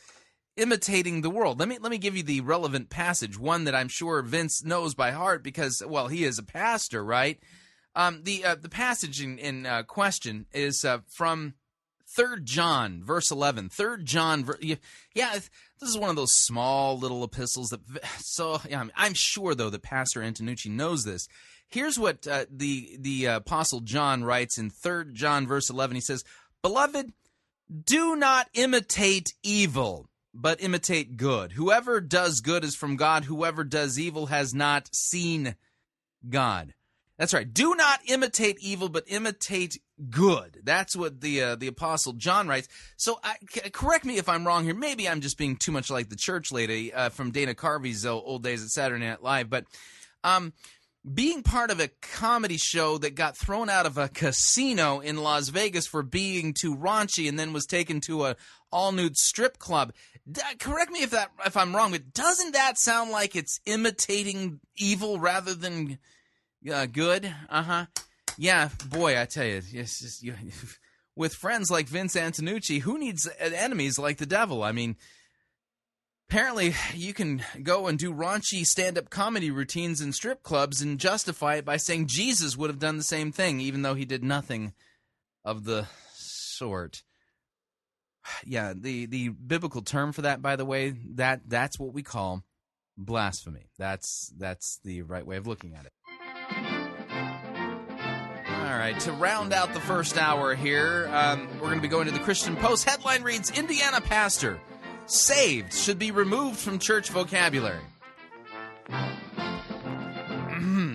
imitating the world. Let me let me give you the relevant passage, one that I'm sure Vince knows by heart because well, he is a pastor, right? Um, the uh, the passage in, in uh, question is uh, from Third John, verse eleven. Third John, ver- yeah, this is one of those small little epistles that. [sighs] So yeah, I'm, I'm sure though that Pastor Antonucci knows this. Here's what uh, the the apostle John writes in Third John, verse eleven. He says, "Beloved, do not imitate evil." But imitate good. Whoever does good is from God. Whoever does evil has not seen God. That's right. Do not imitate evil, but imitate good. That's what the uh, the apostle John writes. So, I, c- correct me if I'm wrong here. Maybe I'm just being too much like the church lady uh, from Dana Carvey's uh, old days at Saturday Night Live. But um, being part of a comedy show that got thrown out of a casino in Las Vegas for being too raunchy, and then was taken to a all nude strip club. D- correct me if that if I'm wrong, but doesn't that sound like it's imitating evil rather than uh, good. Uh huh. Yeah, boy, I tell you, yes, you, [laughs] with friends like Vince Antonucci, who needs enemies like the devil? I mean, apparently you can go and do raunchy stand-up comedy routines in strip clubs and justify it by saying Jesus would have done the same thing, even though he did nothing of the sort. [sighs] Yeah, the the biblical term for that, by the way, that that's what we call blasphemy. That's that's the right way of looking at it. All right, to round out the first hour here, um, we're going to be going to the Christian Post. Headline reads Indiana pastor saved should be removed from church vocabulary.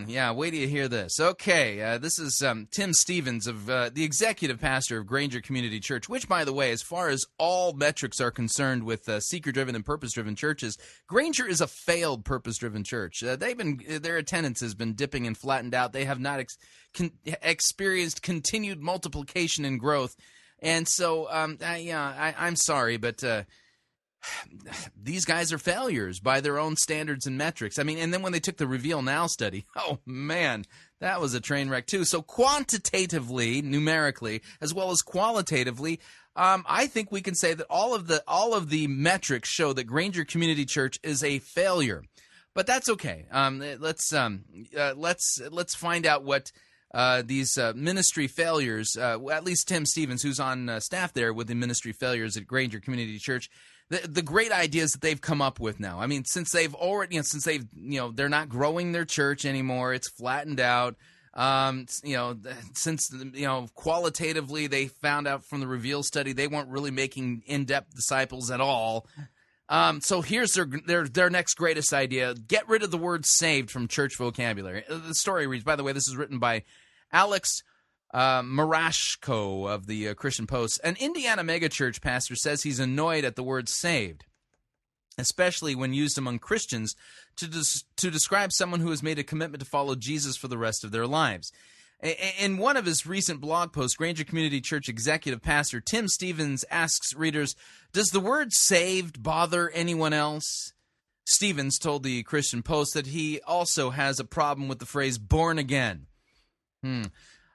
Yeah, wait till you hear this. Okay, uh, this is um, Tim Stevens of uh, the executive pastor of Granger Community Church, which, by the way, as far as all metrics are concerned with uh, seeker-driven and purpose-driven churches, Granger is a failed purpose-driven church. Uh, they've been their attendance has been dipping and flattened out. They have not ex- con- experienced continued multiplication and growth, and so um, yeah, I, I'm sorry, but uh, [sighs] these guys are failures by their own standards and metrics. I mean, and then when they took the Reveal Now study, [laughs] oh man, that was a train wreck too. So quantitatively, numerically, as well as qualitatively, um, I think we can say that all of the all of the metrics show that Granger Community Church is a failure. But that's okay. Um, let's um, uh, let's let's find out what. Uh, these uh, ministry failures, uh, at least Tim Stevens, who's on uh, staff there with the ministry failures at Granger Community Church, the, the great ideas that they've come up with now. I mean, since they've already, you know, since they've, you know, they're not growing their church anymore. It's flattened out. Um, you know, since you know, qualitatively, they found out from the Reveal study they weren't really making in-depth disciples at all. Um, so here's their their their next greatest idea: get rid of the word "saved" from church vocabulary. The story reads. By the way, this is written by Alex uh, Murashko of the uh, Christian Post. An Indiana megachurch pastor says he's annoyed at the word saved, especially when used among Christians to, des- to describe someone who has made a commitment to follow Jesus for the rest of their lives. In one of his recent blog posts, Granger Community Church executive pastor Tim Stevens asks readers, Does the word saved bother anyone else? Stevens told the Christian Post that he also has a problem with the phrase born again. Hmm.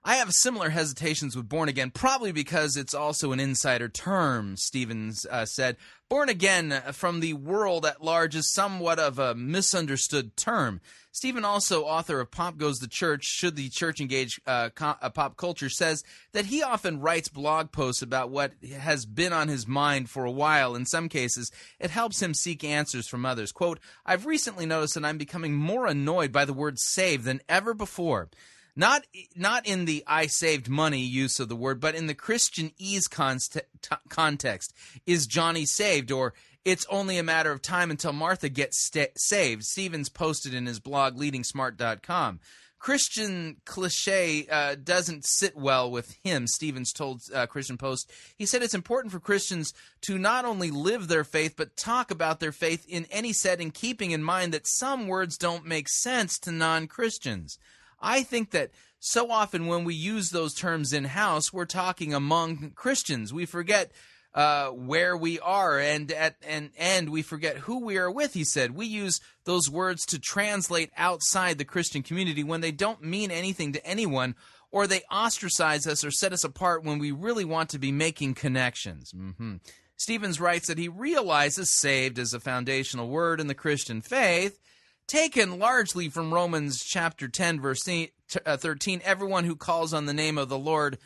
I have similar hesitations with born again, probably because it's also an insider term, Stevens uh, said. Born again from the world at large is somewhat of a misunderstood term. Stephen, also author of Pop Goes the Church, Should the Church Engage uh, co- uh, Pop Culture, says that he often writes blog posts about what has been on his mind for a while. In some cases, it helps him seek answers from others. Quote, I've recently noticed that I'm becoming more annoyed by the word save than ever before not not in the I saved money use of the word, but in the Christianese t- context. Is Johnny saved, or it's only a matter of time until Martha gets st- saved? Stevens posted in his blog leadingsmart.com. Christian cliche uh, doesn't sit well with him, Stevens told uh, Christian Post. He said it's important for Christians to not only live their faith, but talk about their faith in any setting, keeping in mind that some words don't make sense to non Christians. I think that so often when we use those terms in house, we're talking among Christians. We forget uh, where we are and at and and we forget who we are with he said. We use those words to translate outside the christian community when they don't mean anything to anyone or they ostracize us or set us apart when we really want to be making connections. Hmm stevens writes that he realizes saved as a foundational word in the christian faith taken largely from romans chapter 10 verse uh, 13 everyone who calls on the name of the lord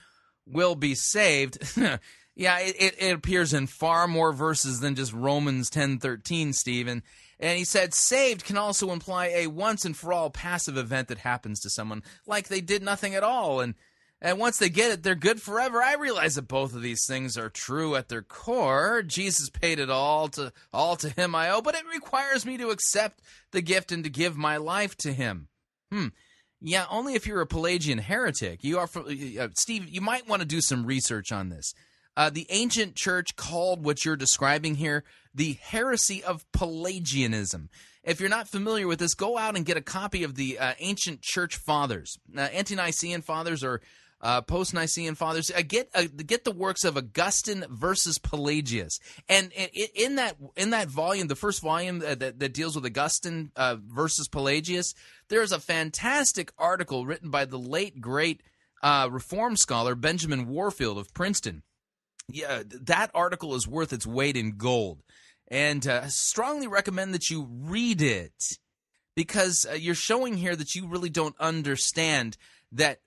will be saved [laughs] Yeah, it, it, appears in far more verses than just Romans ten thirteen, Stephen. And he said, saved can also imply a once and for all passive event that happens to someone, like they did nothing at all. And and once they get it, they're good forever. I realize that both of these things are true at their core. Jesus paid it all to all to him I owe, but it requires me to accept the gift and to give my life to him. Hmm. Yeah, only if you're a Pelagian heretic. You are, uh, Steve. You might want to do some research on this. Uh, the ancient church called what you're describing here the heresy of Pelagianism. If you're not familiar with this, go out and get a copy of the uh, ancient church fathers, uh, ante-Nicene fathers or uh, post-Nicene fathers. Uh, get uh, get the works of Augustine versus Pelagius, and in that in that volume, the first volume that, that deals with Augustine uh, versus Pelagius, there's a fantastic article written by the late great Reform scholar Benjamin Warfield of Princeton yeah, that article is worth its weight in gold. And uh, I strongly recommend that you read it because uh, you're showing here that you really don't understand that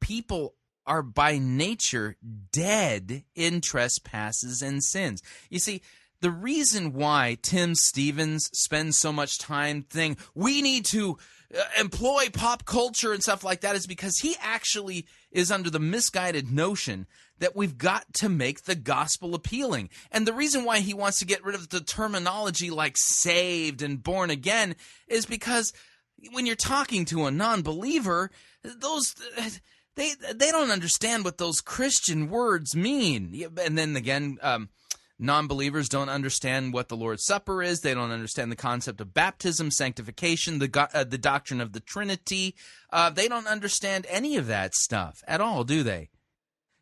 people are by nature dead in trespasses and sins. You see, the reason why Tim Stevens spends so much time saying we need to uh, employ pop culture and stuff like that is because he actually is under the misguided notion that we've got to make the gospel appealing. And the reason why he wants to get rid of the terminology like saved and born again is because when you're talking to a non-believer, those they they don't understand what those Christian words mean. And then again, um, non-believers don't understand what the Lord's Supper is. They don't understand the concept of baptism, sanctification, the uh, the doctrine of the Trinity. Uh, they don't understand any of that stuff at all, do they?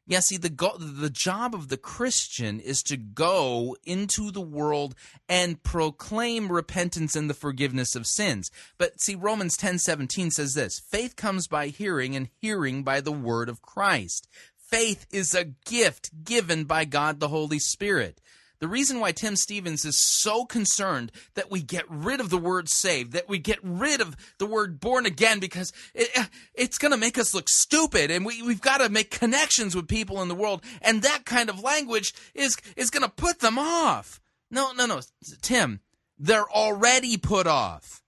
Yeah, see, the go- the job of the Christian is to go into the world and proclaim repentance and the forgiveness of sins. But see, Romans ten seventeen says this: faith comes by hearing, and hearing by the word of Christ. Faith is a gift given by God the Holy Spirit. The reason why Tim Stevens is so concerned that we get rid of the word saved, that we get rid of the word born again, because it, it's going to make us look stupid, and we, we've got to make connections with people in the world, and that kind of language is is going to put them off. No, no, no, Tim, they're already put off.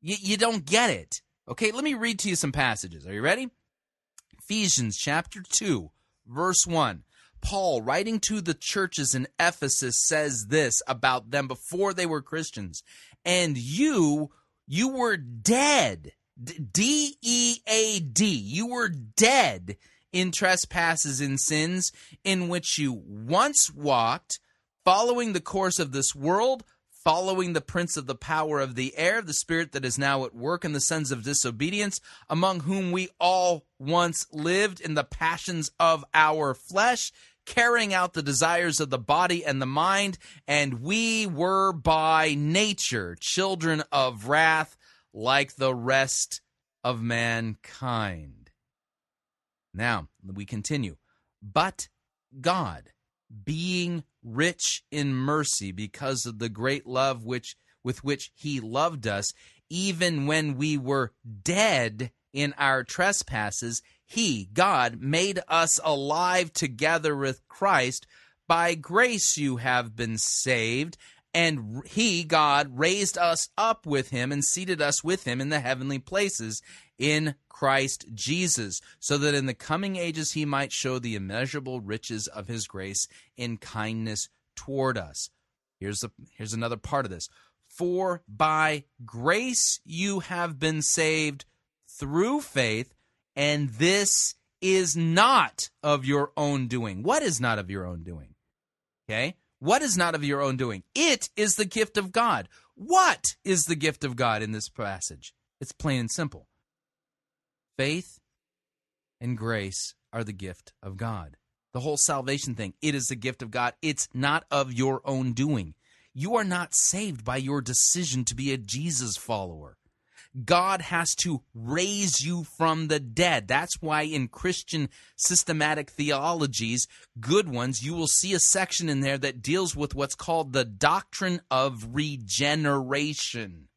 You, you don't get it. Okay, let me read to you some passages. Are you ready? Ephesians chapter 2, verse 1. Paul, writing to the churches in Ephesus, says this about them before they were Christians. And you, you were dead. D E A D. You were dead in trespasses and sins in which you once walked, following the course of this world, following the prince of the power of the air, the spirit that is now at work in the sons of disobedience, among whom we all once lived in the passions of our flesh carrying out the desires of the body and the mind, and we were by nature children of wrath like the rest of mankind. Now, we continue. But God, being rich in mercy because of the great love which with which he loved us, even when we were dead in our trespasses, he, God, made us alive together with Christ. By grace you have been saved. And He, God, raised us up with Him and seated us with Him in the heavenly places in Christ Jesus, so that in the coming ages He might show the immeasurable riches of His grace in kindness toward us. Here's, the, here's another part of this. For by grace you have been saved through faith, and this is not of your own doing. What is not of your own doing? Okay? What is not of your own doing? It is the gift of God. What is the gift of God in this passage? It's plain and simple. Faith and grace are the gift of God. The whole salvation thing, it is the gift of God. It's not of your own doing. You are not saved by your decision to be a Jesus follower. God has to raise you from the dead. That's why in Christian systematic theologies, good ones, you will see a section in there that deals with what's called the doctrine of regeneration.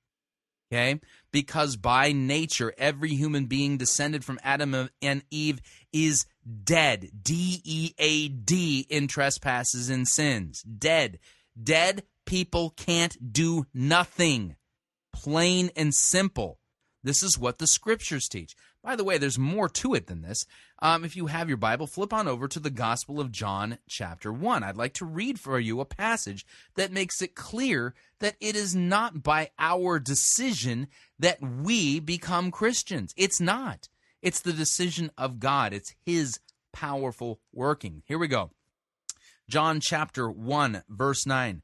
Okay? Because by nature, every human being descended from Adam and Eve is dead. D E A D in trespasses and sins. Dead. Dead people can't do nothing. Plain and simple. This is what the scriptures teach. By the way, there's more to it than this. Um, if you have your Bible, flip on over to the Gospel of John, chapter 1. I'd like to read for you a passage that makes it clear that it is not by our decision that we become Christians. It's not. It's the decision of God, it's His powerful working. Here we go. John chapter 1, verse 9.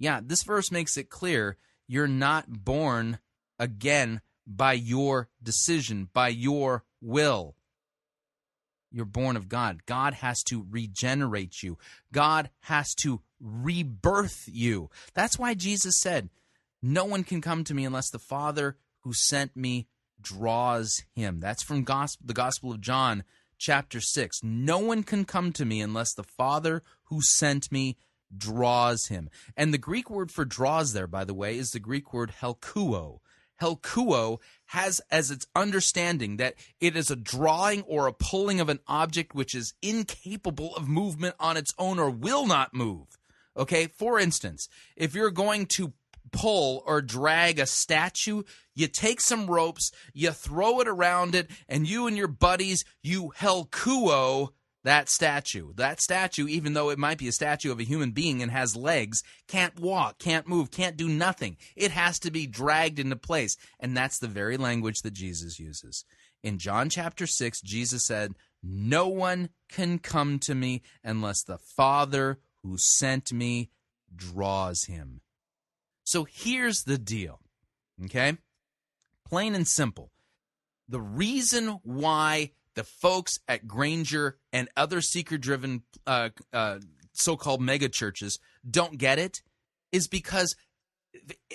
Yeah, this verse makes it clear you're not born again by your decision, by your will. You're born of God. God has to regenerate you, God has to rebirth you. That's why Jesus said, No one can come to me unless the Father who sent me draws him. That's from gospel, the Gospel of John, chapter 6. No one can come to me unless the Father who sent me draws him. And the Greek word for draws there, by the way, is the Greek word helkuo. Helkuo has as its understanding that it is a drawing or a pulling of an object which is incapable of movement on its own or will not move. Okay, for instance, if you're going to pull or drag a statue, you take some ropes, you throw it around it, and you and your buddies, you helkuo that statue. That statue, even though it might be a statue of a human being and has legs, can't walk, can't move, can't do nothing. It has to be dragged into place. And that's the very language that Jesus uses. In John chapter 6, Jesus said, No one can come to me unless the Father who sent me draws him. So here's the deal, okay? Plain and simple. The reason why the folks at Granger and other seeker driven uh, uh, so called mega churches don't get it is because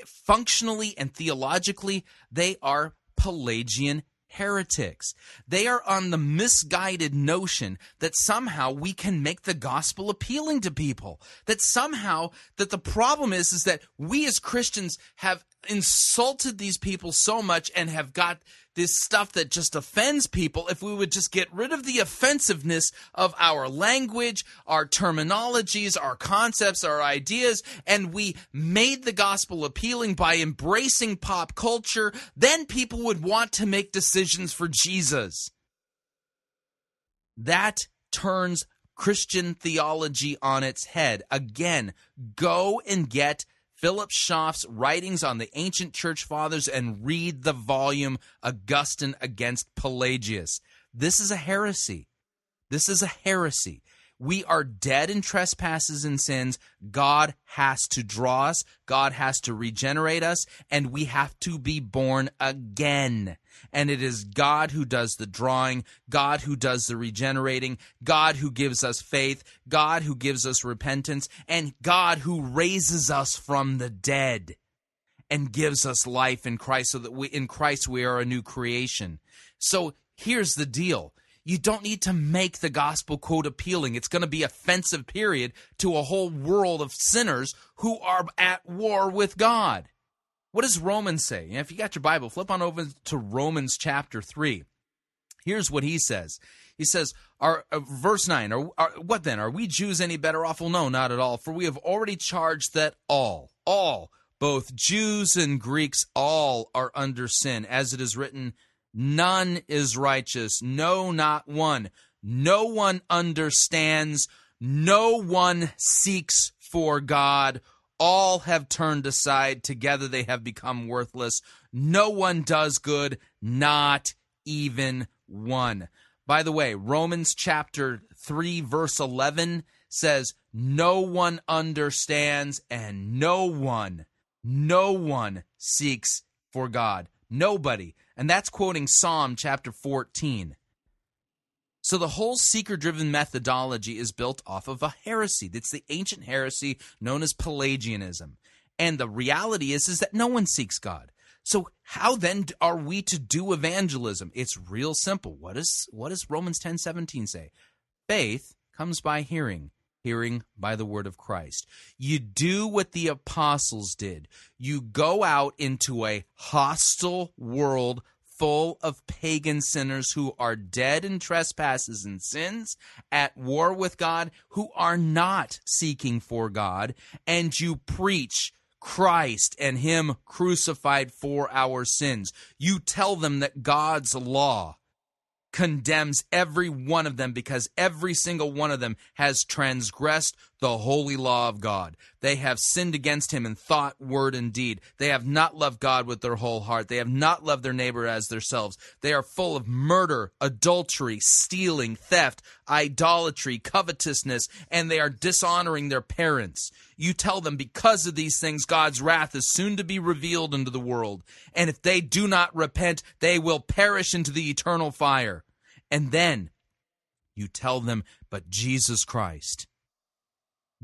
functionally and theologically, they are Pelagian heretics. They are on the misguided notion that somehow we can make the gospel appealing to people. That somehow that the problem is is that we as Christians have insulted these people so much and have got this stuff that just offends people if we would just get rid of the offensiveness of our language, our terminologies, our concepts, our ideas, and we made the gospel appealing by embracing pop culture, then people would want to make decisions for Jesus. That turns Christian theology on its head. Again, go and get Philip Schaff's writings on the ancient church fathers and read the volume Augustine against Pelagius. This is a heresy. This is a heresy. We are dead in trespasses and sins. God has to draw us, God has to regenerate us, and we have to be born again. And it is God who does the drawing, God who does the regenerating, God who gives us faith, God who gives us repentance, and God who raises us from the dead and gives us life in Christ so that we in Christ we are a new creation. So here's the deal you don't need to make the gospel quote appealing. It's going to be offensive, period, to a whole world of sinners who are at war with God. What does Romans say? If you got your Bible, flip on over to Romans chapter 3. Here's what he says. He says, "Are uh, verse nine? Are, are what then? Are we Jews any better off? Well, no, not at all. For we have already charged that all, all, both Jews and Greeks, all are under sin, as it is written, none is righteous, no, not one. No one understands. No one seeks for God. All have turned aside. Together they have become worthless. No one does good, not even one. By the way, Romans chapter 3, verse 11 says, No one understands and no one, no one seeks for God. Nobody. And that's quoting Psalm chapter 14. So the whole seeker driven methodology is built off of a heresy. It's the ancient heresy known as Pelagianism. And the reality is is that no one seeks God. So how then are we to do evangelism? It's real simple. What is what does Romans 10:17 say? Faith comes by hearing, hearing by the word of Christ. You do what the apostles did. You go out into a hostile world full of pagan sinners who are dead in trespasses and sins, at war with God, who are not seeking for God, and you preach Christ and Him crucified for our sins. You tell them that God's law condemns every one of them because every single one of them has transgressed the holy law of God. They have sinned against him in thought, word, and deed. They have not loved God with their whole heart. They have not loved their neighbor as themselves. They are full of murder, adultery, stealing, theft, idolatry, covetousness, and they are dishonoring their parents. You tell them because of these things, God's wrath is soon to be revealed into the world. And if they do not repent, they will perish into the eternal fire. And then you tell them, but Jesus Christ,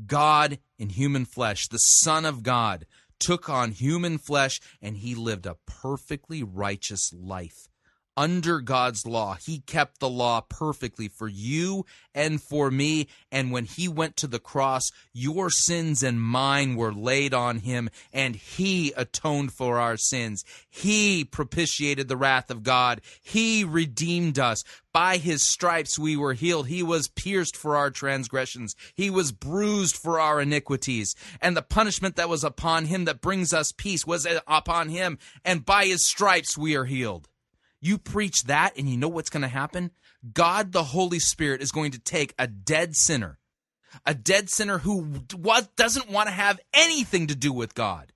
God in human flesh, the Son of God, took on human flesh and he lived a perfectly righteous life. Under God's law, he kept the law perfectly for you and for me. And when he went to the cross, your sins and mine were laid on him, and he atoned for our sins. He propitiated the wrath of God. He redeemed us. By his stripes we were healed. He was pierced for our transgressions. He was bruised for our iniquities. And the punishment that was upon him that brings us peace was upon him. And by his stripes we are healed. You preach that, and you know what's going to happen? God, the Holy Spirit, is going to take a dead sinner, a dead sinner who what doesn't want to have anything to do with God,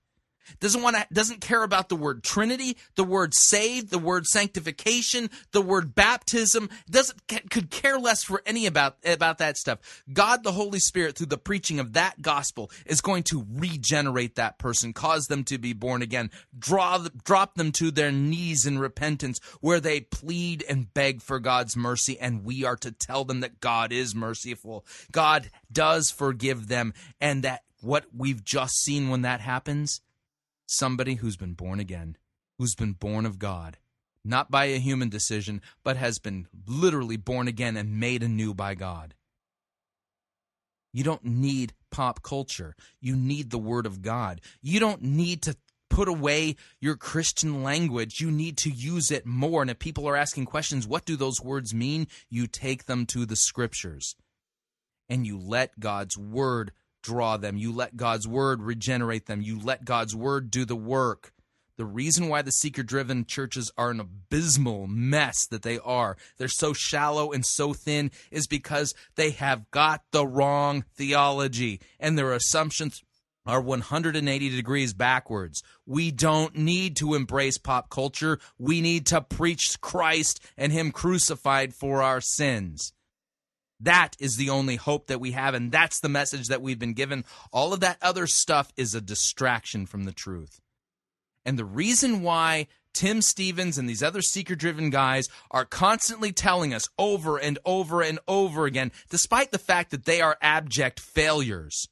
doesn't want to doesn't care about the word trinity the word saved the word sanctification the word baptism. Doesn't could care less for any about about that stuff. God the holy spirit through the preaching of that gospel is going to regenerate that person cause them to be born again draw drop them to their knees in repentance where they plead and beg for god's mercy and we are to tell them that god is merciful. God does forgive them and that what we've just seen when that happens somebody who's been born again, who's been born of God, not by a human decision, but has been literally born again and made anew by God. You don't need pop culture. You need the Word of God. You don't need to put away your Christian language. You need to use it more. And if people are asking questions, what do those words mean? You take them to the Scriptures and you let God's Word draw them. You let God's word regenerate them. You let God's word do the work. The reason why the seeker driven churches are an abysmal mess that they are, they're so shallow and so thin, is because they have got the wrong theology and their assumptions are 180 degrees backwards. We don't need to embrace pop culture. We need to preach Christ and Him crucified for our sins. That is the only hope that we have, and that's the message that we've been given. All of that other stuff is a distraction from the truth. And the reason why Tim Stevens and these other seeker driven guys are constantly telling us over and over and over again, despite the fact that they are abject failures,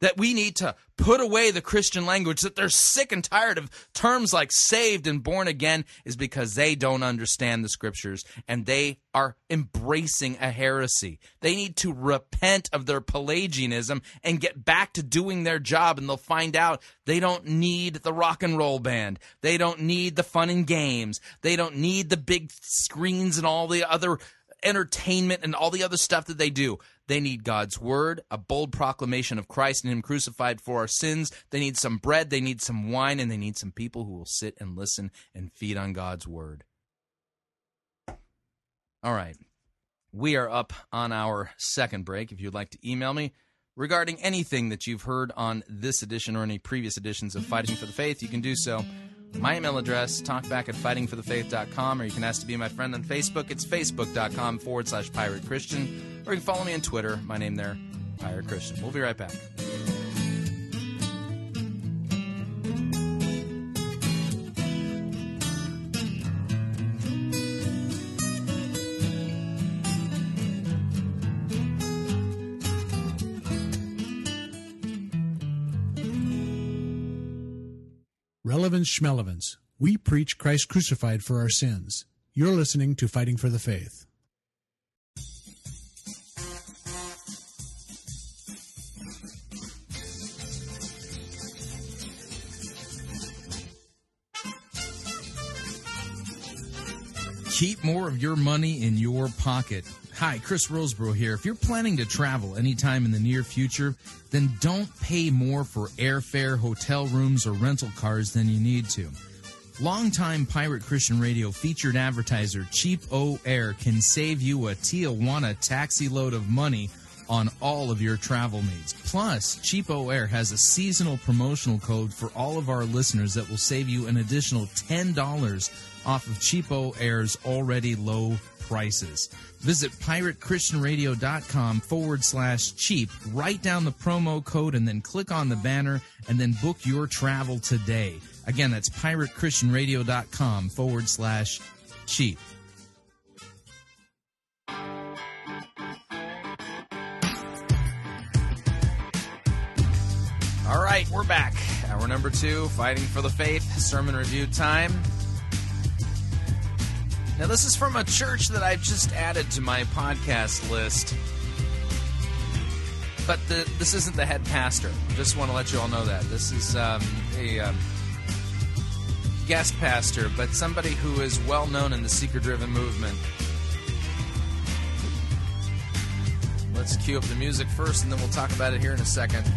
that we need to put away the Christian language, that they're sick and tired of terms like saved and born again, is because they don't understand the scriptures and they are embracing a heresy. They need to repent of their Pelagianism and get back to doing their job, and they'll find out they don't need the rock and roll band. They don't need the fun and games. They don't need the big screens and all the other entertainment and all the other stuff that they do. They need God's word, a bold proclamation of Christ and Him crucified for our sins. They need some bread, they need some wine, and they need some people who will sit and listen and feed on God's word. All right. We are up on our second break. If you'd like to email me regarding anything that you've heard on this edition or any previous editions of Fighting for the Faith, you can do so. My email address, talkback at fightingforthefaith.com, or you can ask to be my friend on Facebook. It's facebook.com forward slash pirate Christian, or you can follow me on Twitter. My name there, Pirate Christian. We'll be right back. Relevance. We preach Christ crucified for our sins. You're listening to Fighting for the Faith. Keep more of your money in your pocket. Hi, Chris Rosebrough here. If you're planning to travel anytime in the near future, then don't pay more for airfare, hotel rooms, or rental cars than you need to. Longtime Pirate Christian Radio featured advertiser Cheap O Air can save you a Tijuana taxi load of money on all of your travel needs. Plus, CheapOair has a seasonal promotional code for all of our listeners that will save you an additional $10 off of CheapOair's already low prices. Visit piratechristianradio.com forward slash cheap. Write down the promo code and then click on the banner and then book your travel today. Again, that's piratechristianradio.com forward slash cheap. All right, we're back. Hour number two, Fighting for the Faith, sermon review time. Now, this is from a church that I've just added to my podcast list. But the, this isn't the head pastor. Just want to let you all know that. This is um, a um, guest pastor, but somebody who is well known in the seeker driven movement. Let's cue up the music first, and then we'll talk about it here in a second.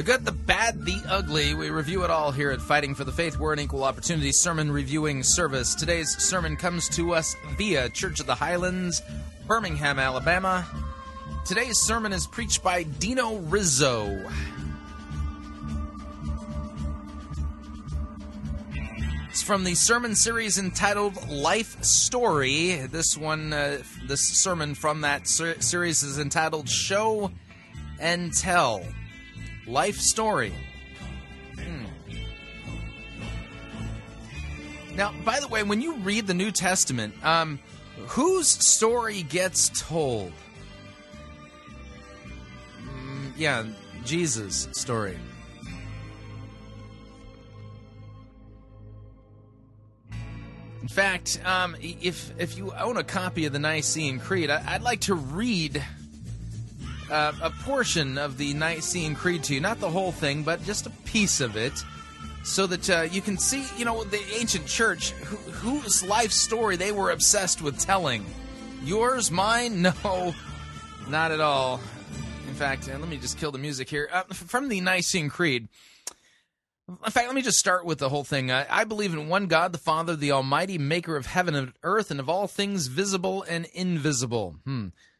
The good, the bad, the ugly. We review it all here at Fighting for the Faith. We're an equal opportunity sermon reviewing service. Today's sermon comes to us via Church of the Highlands, Birmingham, Alabama. Today's sermon is preached by Dino Rizzo. It's from the sermon series entitled Life Story. This one, uh, this sermon from that ser- series is entitled Show and Tell. Life Story. Hmm. Now, by the way, when you read the New Testament, um, whose story gets told? Mm, yeah, Jesus' story. In fact, um, if if you own a copy of the Nicene Creed, I, would like to read uh, a portion of the Nicene Creed to you, not the whole thing, but just a piece of it, so that uh, you can see, you know, the ancient church who, whose life story they were obsessed with telling. Yours, mine, [laughs] no, not at all. In fact, let me just kill the music here. Uh, from the Nicene Creed. In fact, let me just start with the whole thing. I, I believe in one God, the Father, the Almighty, maker of heaven and earth, and of all things visible and invisible. Hmm.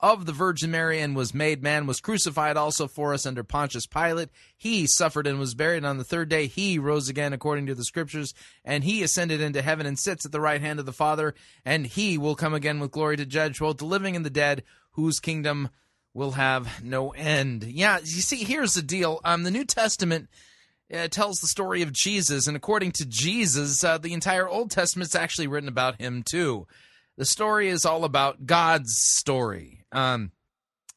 of the Virgin Mary and was made man, was crucified also for us under Pontius Pilate. He suffered and was buried. And On the third day, he rose again according to the Scriptures, and he ascended into heaven and sits at the right hand of the Father, and he will come again with glory to judge both the living and the dead, whose kingdom will have no end. Yeah, you see, here's the deal. Um, the New Testament uh, tells the story of Jesus, and according to Jesus, uh, the entire Old Testament's actually written about him too. The story is all about God's story. Um,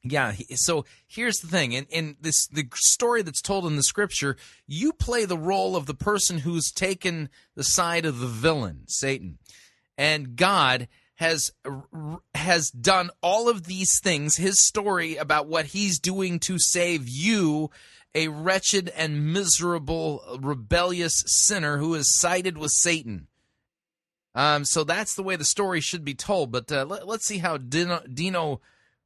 yeah. So here's the thing: in, in this the story that's told in the scripture, you play the role of the person who's taken the side of the villain, Satan, and God has has done all of these things. His story about what He's doing to save you. A wretched and miserable, rebellious sinner who is sided with Satan. Um, so that's the way the story should be told. But uh, let, us see how Dino, Dino,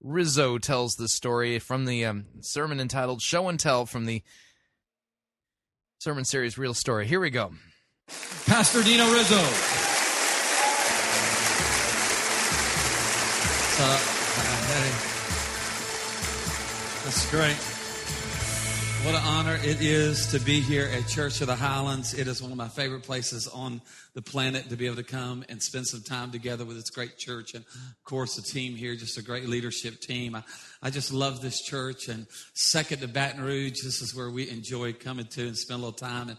Rizzo tells the story from the um, sermon entitled "Show and Tell" from the sermon series "Real Story." Here we go. Pastor Dino Rizzo. What's up? Hey. That's great. What an honor it is to be here at Church of the Highlands. It is one of my favorite places on the planet to be able to come and spend some time together with this great church. And of course, the team here, just a great leadership team. I, I just love this church. And second to Baton Rouge, this is where we enjoy coming to and spend a little time and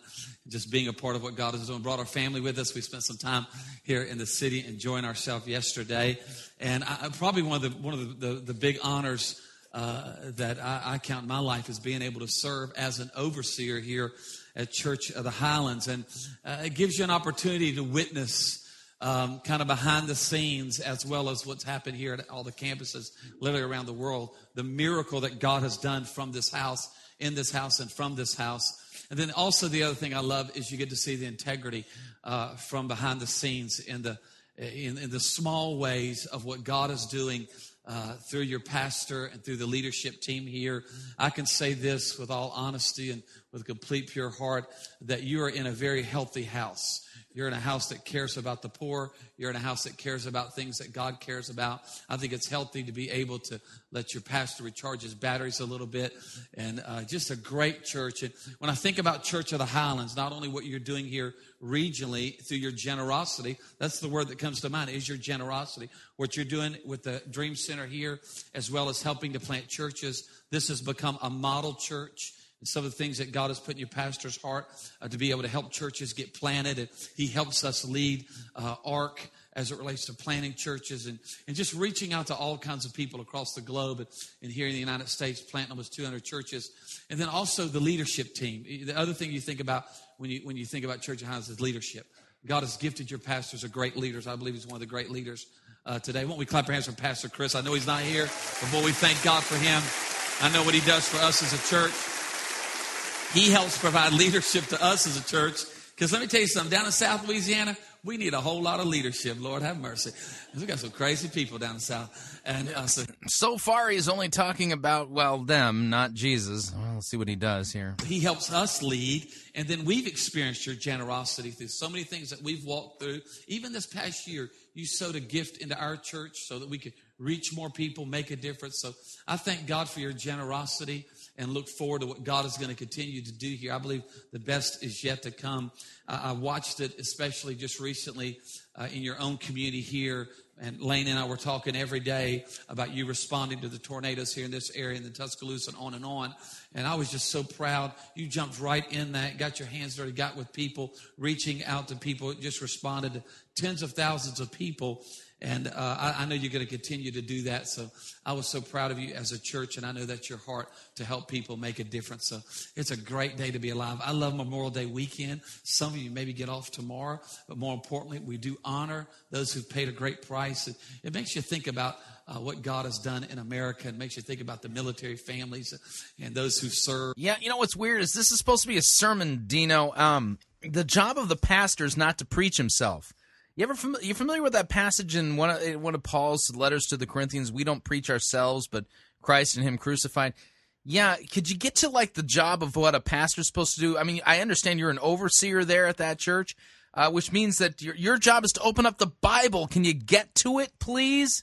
just being a part of what God is doing. Brought our family with us. We spent some time here in the city enjoying ourselves yesterday. And I, probably one of the, one of the, the, the big honors uh, that I, I, count my life as being able to serve as an overseer here at Church of the Highlands. And uh, it gives you an opportunity to witness um, kind of behind the scenes as well as what's happened here at all the campuses literally around the world. The miracle that God has done from this house, in this house, and from this house. And then also the other thing I love is you get to see the integrity uh, from behind the scenes in the in, in the small ways of what God is doing uh, through your pastor and through the leadership team here. I can say this with all honesty and with complete pure heart that you are in a very healthy house. You're in a house that cares about the poor. You're in a house that cares about things that God cares about. I think it's healthy to be able to let your pastor recharge his batteries a little bit. And uh, just a great church. And when I think about Church of the Highlands, not only what you're doing here regionally through your generosity, that's the word that comes to mind is your generosity. What you're doing with the Dream Center here, as well as helping to plant churches, this has become a model church and some of the things that God has put in your pastor's heart uh, to be able to help churches get planted. And he helps us lead uh, ARC as it relates to planting churches and, and just reaching out to all kinds of people across the globe and, and here in the United States, planting almost 200 churches. And then also the leadership team. The other thing you think about when you, when you think about Church of Highlands is leadership. God has gifted your pastors are great leaders. I believe he's one of the great leaders uh, today. Won't we clap our hands for Pastor Chris? I know he's not here, but boy, we thank God for him. I know what he does for us as a church. He helps provide leadership to us as a church. Because let me tell you something, down in South Louisiana, we need a whole lot of leadership. Lord have mercy. We got some crazy people down south. And uh, so, so far, he's only talking about well them, not Jesus. Well, let's see what he does here. He helps us lead, and then we've experienced your generosity through so many things that we've walked through. Even this past year, you sowed a gift into our church so that we could reach more people, make a difference. So I thank God for your generosity and look forward to what God is going to continue to do here. I believe the best is yet to come. I watched it, especially just recently uh, in your own community here. And Lane and I were talking every day about you responding to the tornadoes here in this area in the Tuscaloosa and on and on. And I was just so proud. You jumped right in that, got your hands dirty, got with people, reaching out to people, just responded to tens of thousands of people. And uh, I, I, know you're going to continue to do that. So I was so proud of you as a church, and I know that's your heart to help people make a difference. So it's a great day to be alive. I love Memorial Day weekend. Some of you maybe get off tomorrow, but more importantly, we do honor those who've paid a great price. It, it makes you think about uh, what God has done in America and makes you think about the military families and those who serve. Yeah, you know what's weird is this is supposed to be a sermon, Dino. Um, the job of the pastor is not to preach himself. You ever fam- you familiar with that passage in one of, in one of Paul's letters to the Corinthians? We don't preach ourselves, but Christ and Him crucified. Yeah, could you get to like the job of what a pastor's supposed to do? I mean, I understand you're an overseer there at that church, uh, which means that your your job is to open up the Bible. Can you get to it, please?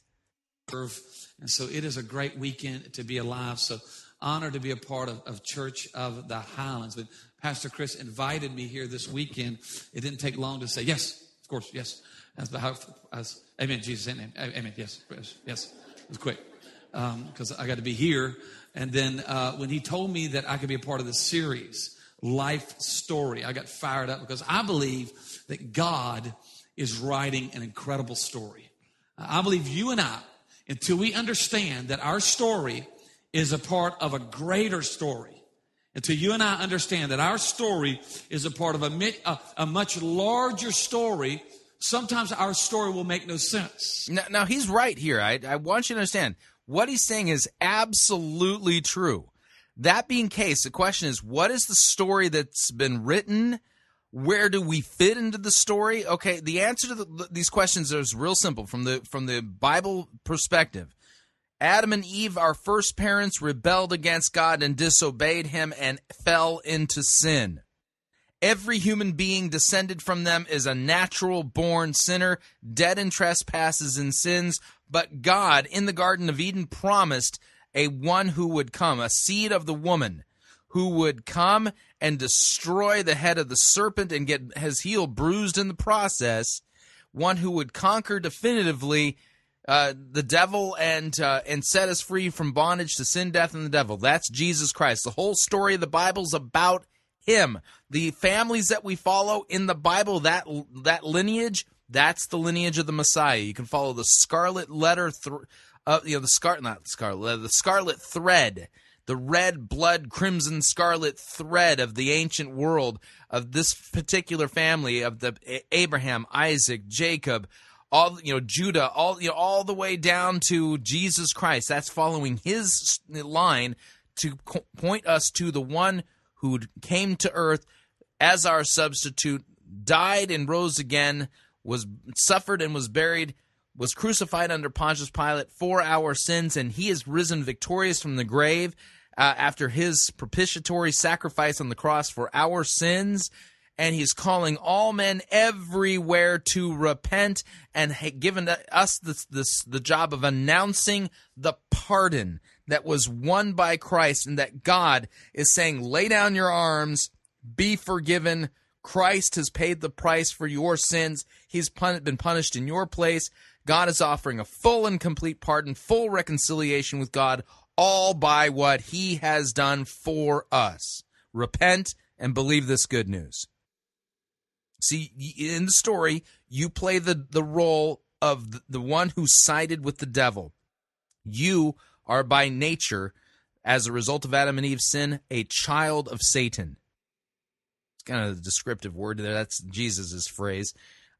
And so it is a great weekend to be alive. So honored to be a part of, of Church of the Highlands. But Pastor Chris invited me here this weekend. It didn't take long to say, yes, of course, yes. As the house, as, amen, Jesus, amen, amen, yes, yes. It was quick because um, I got to be here. And then uh, when he told me that I could be a part of the series, Life Story, I got fired up because I believe that God is writing an incredible story. I believe you and I, until we understand that our story is a part of a greater story, until you and I understand that our story is a part of a, a, a much larger story, sometimes our story will make no sense. Now, now he's right here. I, I want you to understand what he's saying is absolutely true. That being case, the question is, what is the story that's been written? Where do we fit into the story? Okay, the answer to the, these questions is real simple from the from the Bible perspective. Adam and Eve, our first parents, rebelled against God and disobeyed Him and fell into sin. Every human being descended from them is a natural born sinner, dead in trespasses and sins. But God, in the Garden of Eden, promised a one who would come, a seed of the woman, who would come and destroy the head of the serpent and get his heel bruised in the process, one who would conquer definitively uh, the devil and uh, and set us free from bondage to sin, death, and the devil. That's Jesus Christ. The whole story of the Bible's about him. The families that we follow in the Bible, that that lineage, that's the lineage of the Messiah. You can follow the scarlet letter, th- uh, you know, the scar not scarlet, the scarlet thread, the red blood, crimson scarlet thread of the ancient world of this particular family of the Abraham, Isaac, Jacob, all you know, Judah, all you know, all the way down to Jesus Christ. That's following his line to co- point us to the one who came to earth as our substitute, died and rose again, was suffered and was buried, was crucified under Pontius Pilate for our sins, and he is risen victorious from the grave uh, after his propitiatory sacrifice on the cross for our sins. And he's calling all men everywhere to repent and given us this, this the job of announcing the pardon that was won by Christ and that God is saying, lay down your arms, be forgiven. Christ has paid the price for your sins. He's pun- been punished in your place. God is offering a full and complete pardon, full reconciliation with God, all by what he has done for us. Repent and believe this good news. See, in the story, you play the, the role of the, one who sided with the devil. You are by nature, as a result of Adam and Eve's sin, a child of Satan. It's kind of a descriptive word there. That's Jesus' phrase.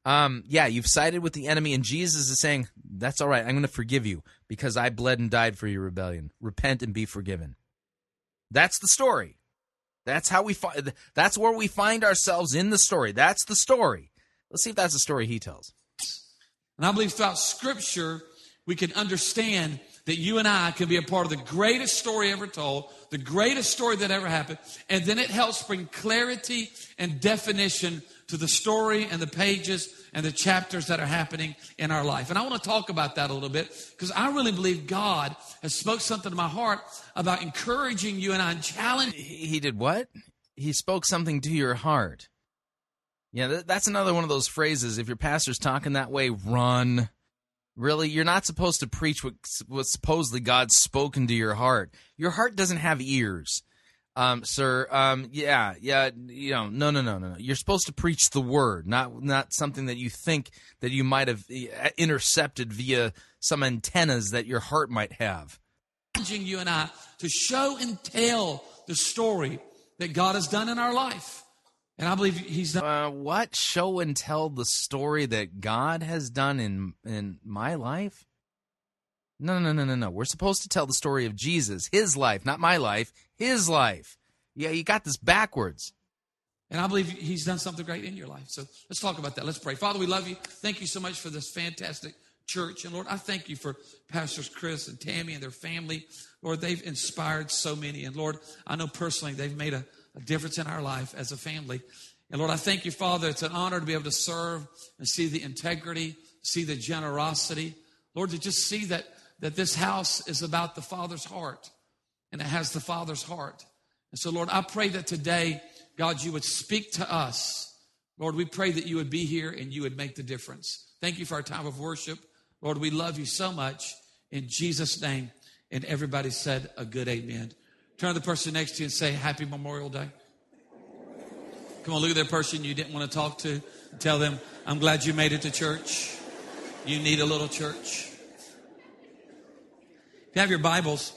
Um, yeah, you've sided with the enemy, and Jesus is saying, That's all right. I'm going to forgive you because I bled and died for your rebellion. Repent and be forgiven. That's the story. That's how we find. That's where we find ourselves in the story. That's the story. Let's see if that's the story he tells. And I believe throughout Scripture, we can understand that you and I can be a part of the greatest story ever told, the greatest story that ever happened, and then it helps bring clarity and definition to the story and the pages and the chapters that are happening in our life. And I want to talk about that a little bit because I really believe God has spoke something to my heart about encouraging you and I and challenging. He did what? He spoke something to your heart. Yeah, that's another one of those phrases. If your pastor's talking that way, run. Really, you're not supposed to preach what, what supposedly God's spoken to your heart. Your heart doesn't have ears, um, sir. Um, yeah, yeah. You know, no, no, no, no, no. You're supposed to preach the word, not not something that you think that you might have uh, intercepted via some antennas that your heart might have. Challenging you and I to show and tell the story that God has done in our life. And I believe he's done. Uh, what show and tell the story that God has done in in my life? No, no, no, no, no. We're supposed to tell the story of Jesus, his life, not my life, his life. Yeah, you got this backwards. And I believe He's done something great in your life. So let's talk about that. Let's pray. Father, we love you. Thank you so much for this fantastic church. And Lord, I thank you for Pastors Chris and Tammy and their family. Lord, they've inspired so many. And Lord, I know personally they've made a, a difference in our life as a family. And Lord, I thank you, Father. It's an honor to be able to serve and see the integrity, see the generosity. Lord, to just see that, that this house is about the Father's heart and it has the Father's heart. And so, Lord, I pray that today, God, you would speak to us. Lord, we pray that you would be here and you would make the difference. Thank you for our time of worship. Lord, we love you so much. In Jesus' name. And everybody said a good amen. Turn to the person next to you and say, Happy Memorial Day. Come on, look at that person you didn't want to talk to. Tell them, I'm glad you made it to church. You need a little church. If you have your Bibles,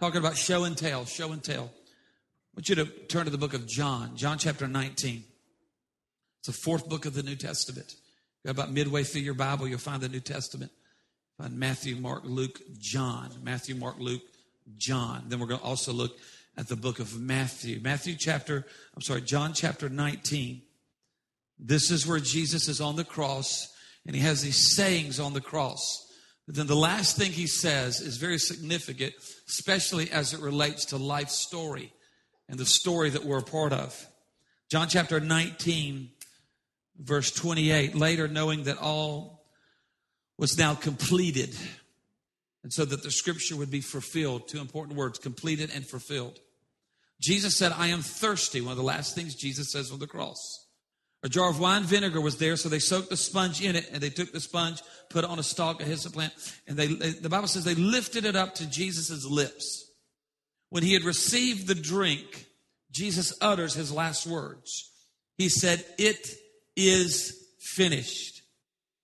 talking about show and tell, show and tell. I want you to turn to the book of John, John chapter 19. It's the fourth book of the New Testament. About midway through your Bible, you'll find the New Testament. Find Matthew, Mark, Luke, John. Matthew, Mark, Luke, John. Then we're going to also look at the book of Matthew. Matthew chapter, I'm sorry, John chapter 19. This is where Jesus is on the cross and he has these sayings on the cross. Then the last thing he says is very significant, especially as it relates to life story and the story that we're a part of. John chapter 19, verse 28. Later, knowing that all was now completed, and so that the scripture would be fulfilled. Two important words completed and fulfilled. Jesus said, I am thirsty. One of the last things Jesus says on the cross. A jar of wine vinegar was there, so they soaked the sponge in it, and they took the sponge, put it on a stalk of hyssop plant, and they, the Bible says they lifted it up to Jesus' lips. When he had received the drink, Jesus utters his last words. He said, It is finished.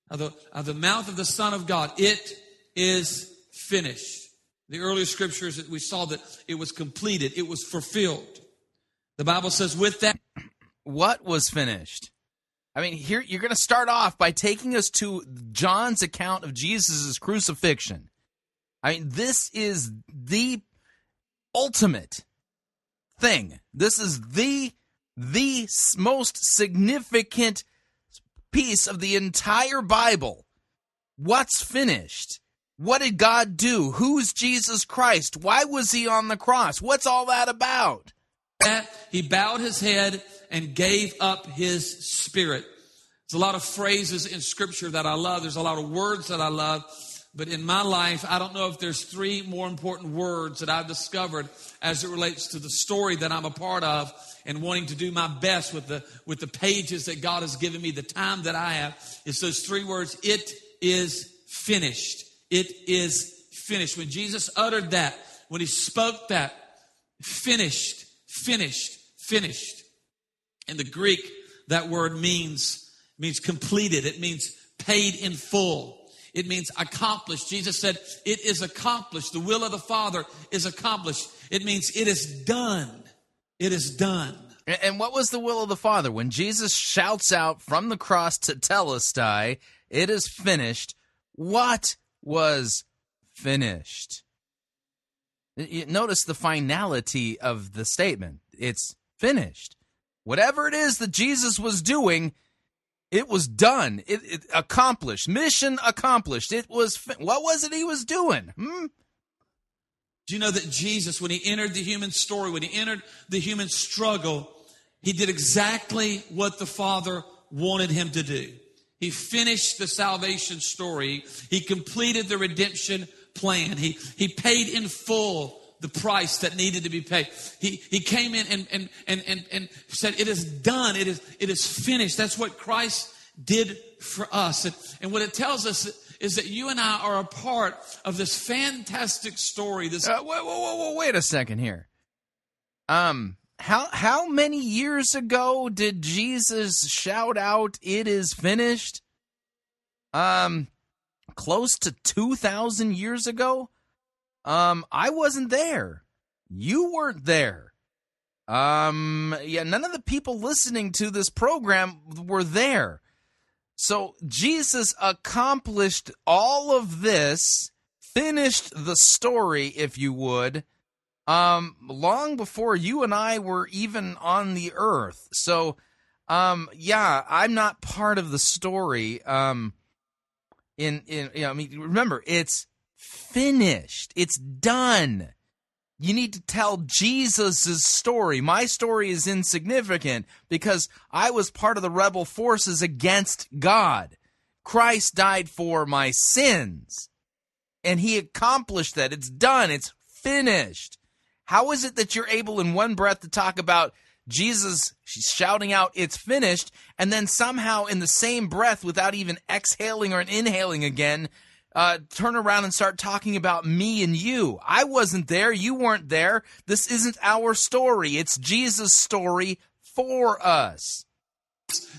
Out of, out of the mouth of the Son of God, it is finished. The earlier scriptures that we saw that it was completed, it was fulfilled. The Bible says, with that. What was finished? I mean, here you're going to start off by taking us to John's account of Jesus' crucifixion. I mean, this is the ultimate thing. This is the the most significant piece of the entire Bible. What's finished? What did God do? Who's Jesus Christ? Why was he on the cross? What's all that about? He bowed his head and gave up his spirit. There's a lot of phrases in scripture that I love. There's a lot of words that I love. But in my life, I don't know if there's three more important words that I've discovered as it relates to the story that I'm a part of and wanting to do my best with the, with the pages that God has given me, the time that I have. It's those three words. It is finished. It is finished. When Jesus uttered that, when he spoke that, finished, finished, finished. In the Greek, that word means, means completed. It means paid in full. It means accomplished. Jesus said, It is accomplished. The will of the Father is accomplished. It means it is done. It is done. And what was the will of the Father? When Jesus shouts out from the cross to tell Telestai, It is finished, what was finished? Notice the finality of the statement. It's finished. Whatever it is that Jesus was doing, it was done. It, it accomplished. Mission accomplished. It was. What was it he was doing? Hmm? Do you know that Jesus, when he entered the human story, when he entered the human struggle, he did exactly what the Father wanted him to do. He finished the salvation story. He completed the redemption plan. He, he paid in full the price that needed to be paid. He, he came in and, and, and, and, and said, It is done. It is, it is finished. That's what Christ did for us. And, and what it tells us is that you and I are a part of this fantastic story. This uh, wait, wait, wait, wait a second here. Um, how how many years ago did Jesus shout out, "It is finished"? Um, close to two thousand years ago. Um, I wasn't there. You weren't there. Um, yeah, none of the people listening to this program were there. So Jesus accomplished all of this, finished the story, if you would, um, long before you and I were even on the earth. So, um, yeah, I'm not part of the story. Um, in in you know, I mean, remember, it's finished. It's done. You need to tell Jesus' story. My story is insignificant because I was part of the rebel forces against God. Christ died for my sins, and he accomplished that. It's done. It's finished. How is it that you're able in one breath to talk about Jesus she's shouting out, It's finished, and then somehow in the same breath, without even exhaling or inhaling again, uh, turn around and start talking about me and you? I wasn't there. You weren't there. This isn't our story. It's Jesus' story for us.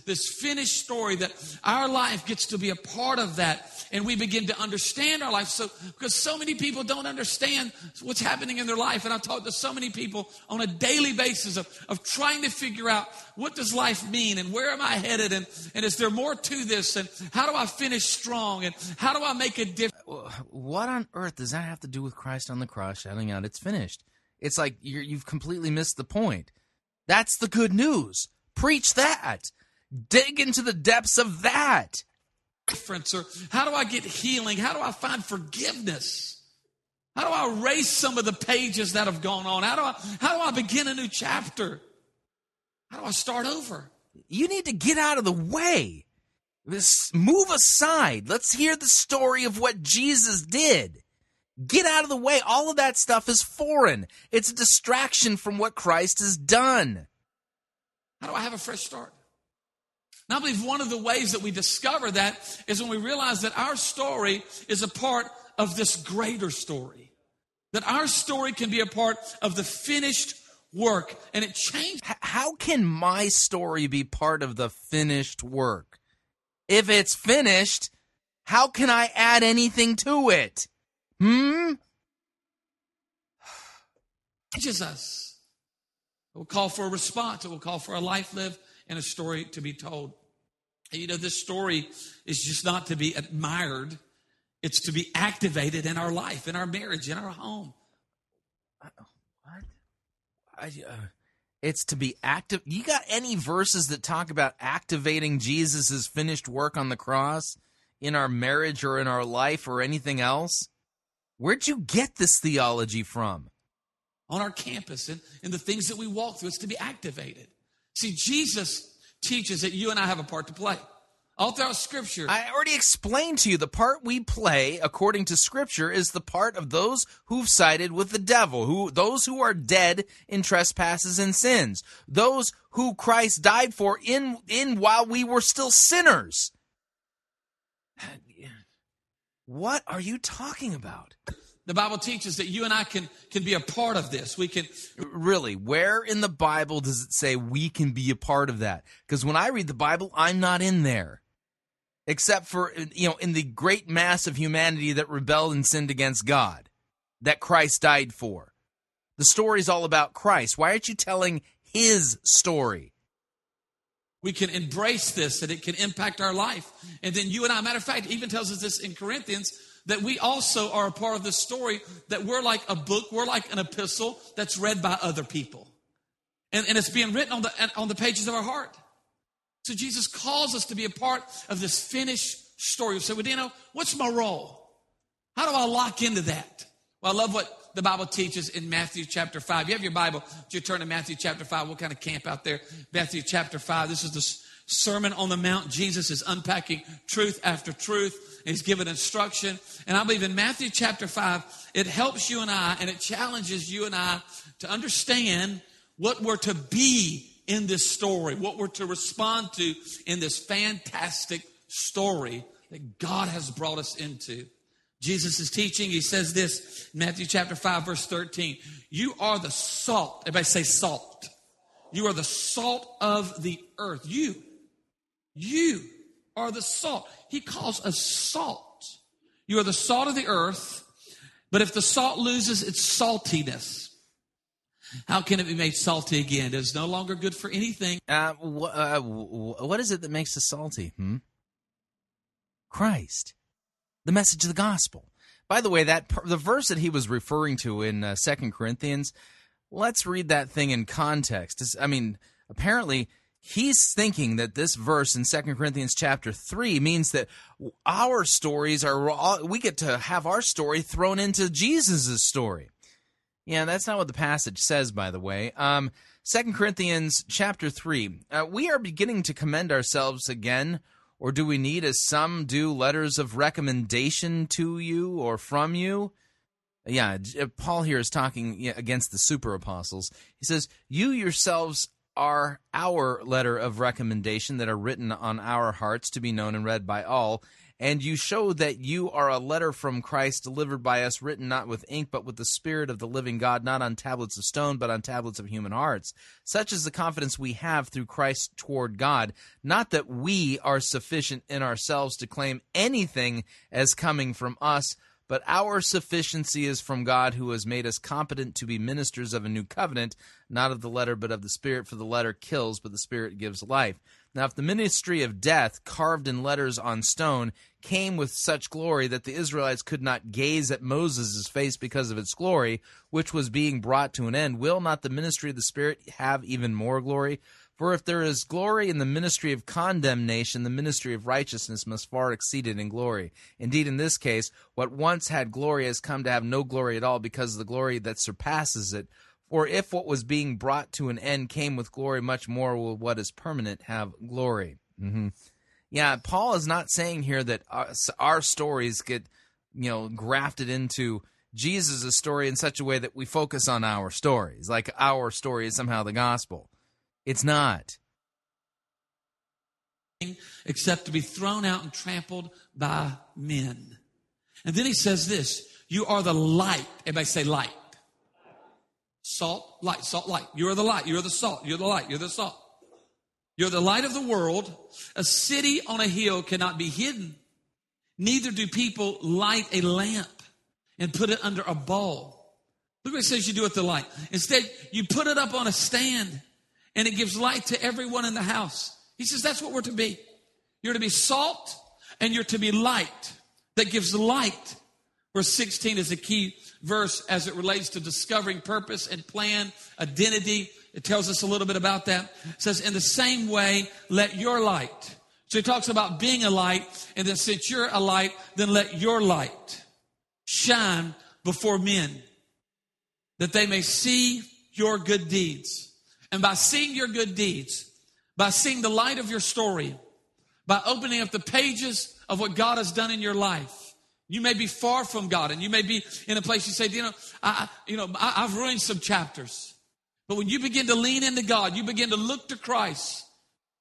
This finished story that our life gets to be a part of that and we begin to understand our life. So, because so many people don't understand what's happening in their life. And I talk to so many people on a daily basis of, of trying to figure out what does life mean and where am I headed and, and is there more to this and how do I finish strong and how do I make a difference? What on earth does that have to do with Christ on the cross shouting out, It's finished? It's like you you've completely missed the point. That's the good news. Preach that. Dig into the depths of that difference? Or how do I get healing? How do I find forgiveness? How do I erase some of the pages that have gone on? How do I, how do I begin a new chapter? How do I start over? You need to get out of the way. This, move aside. Let's hear the story of what Jesus did. Get out of the way. All of that stuff is foreign. It's a distraction from what Christ has done. How do I have a fresh start? And I believe one of the ways that we discover that is when we realize that our story is a part of this greater story. That our story can be a part of the finished work and it changed. How can my story be part of the finished work? If it's finished, how can I add anything to it? Hmm? Teaches us. It will call for a response. It will call for a life lived and a story to be told. And you know, this story is just not to be admired, it's to be activated in our life, in our marriage, in our home. What? I, uh, it's to be active. You got any verses that talk about activating Jesus' finished work on the cross in our marriage or in our life or anything else? Where'd you get this theology from? On our campus and, and the things that we walk through, it's to be activated. See, Jesus teaches that you and I have a part to play. All throughout Scripture. I already explained to you the part we play, according to Scripture, is the part of those who've sided with the devil, who those who are dead in trespasses and sins, those who Christ died for in in while we were still sinners. What are you talking about? The Bible teaches that you and I can can be a part of this. We can really. Where in the Bible does it say we can be a part of that? Because when I read the Bible, I'm not in there, except for you know in the great mass of humanity that rebelled and sinned against God, that Christ died for. The story's all about Christ. Why aren't you telling His story? We can embrace this, that it can impact our life, and then you and I. Matter of fact, even tells us this in Corinthians that we also are a part of this story, that we're like a book, we're like an epistle that's read by other people. And, and it's being written on the, on the pages of our heart. So Jesus calls us to be a part of this finished story. So, well, you know, what's my role? How do I lock into that? Well, I love what the Bible teaches in Matthew chapter 5. You have your Bible, you turn to Matthew chapter 5. We'll kind of camp out there. Matthew chapter 5. This is the Sermon on the Mount. Jesus is unpacking truth after truth. He's given instruction. And I believe in Matthew chapter 5, it helps you and I and it challenges you and I to understand what we're to be in this story, what we're to respond to in this fantastic story that God has brought us into. Jesus is teaching. He says this, in Matthew chapter 5, verse 13. You are the salt. Everybody say salt. You are the salt of the earth. You, you are the salt. He calls us salt. You are the salt of the earth, but if the salt loses its saltiness, how can it be made salty again? It is no longer good for anything. Uh, wh- uh, what is it that makes us salty? Hmm? Christ, the message of the gospel. By the way, that the verse that he was referring to in uh, Second Corinthians, let's read that thing in context. It's- I mean, apparently he's thinking that this verse in Second Corinthians chapter 3 means that our stories are we get to have our story thrown into Jesus' story. Yeah, that's not what the passage says, by the way. Um, 2 Corinthians chapter 3. Uh, we are beginning to commend ourselves again, or do we need, as some do, letters of recommendation to you or from you? Yeah, Paul here is talking against the super apostles. He says, You yourselves are our letter of recommendation that are written on our hearts to be known and read by all. And you show that you are a letter from Christ delivered by us, written not with ink, but with the Spirit of the living God, not on tablets of stone, but on tablets of human hearts. Such is the confidence we have through Christ toward God. Not that we are sufficient in ourselves to claim anything as coming from us, but our sufficiency is from God, who has made us competent to be ministers of a new covenant, not of the letter, but of the Spirit. For the letter kills, but the Spirit gives life. Now, if the ministry of death, carved in letters on stone, came with such glory that the Israelites could not gaze at Moses' face because of its glory, which was being brought to an end, will not the ministry of the Spirit have even more glory? For if there is glory in the ministry of condemnation, the ministry of righteousness must far exceed it in glory. Indeed, in this case, what once had glory has come to have no glory at all because of the glory that surpasses it. For if what was being brought to an end came with glory, much more will what is permanent have glory. hmm Yeah, Paul is not saying here that our, our stories get, you know, grafted into Jesus' story in such a way that we focus on our stories, like our story is somehow the gospel. It's not. except to be thrown out and trampled by men. And then he says this You are the light. Everybody say light. Salt, light, salt, light. You are the light. You're the salt. You're the light. You're the salt. You're the light of the world. A city on a hill cannot be hidden. Neither do people light a lamp and put it under a bowl. Look what it says you do with the light. Instead, you put it up on a stand and it gives light to everyone in the house. He says that's what we're to be. You're to be salt and you're to be light that gives light. Verse 16 is a key verse as it relates to discovering purpose and plan, identity. It tells us a little bit about that. It says, in the same way, let your light. So he talks about being a light, and then since you're a light, then let your light shine before men that they may see your good deeds. And by seeing your good deeds, by seeing the light of your story, by opening up the pages of what God has done in your life, you may be far from God, and you may be in a place you say, you know, I, you know, I, I've ruined some chapters. But when you begin to lean into God, you begin to look to Christ,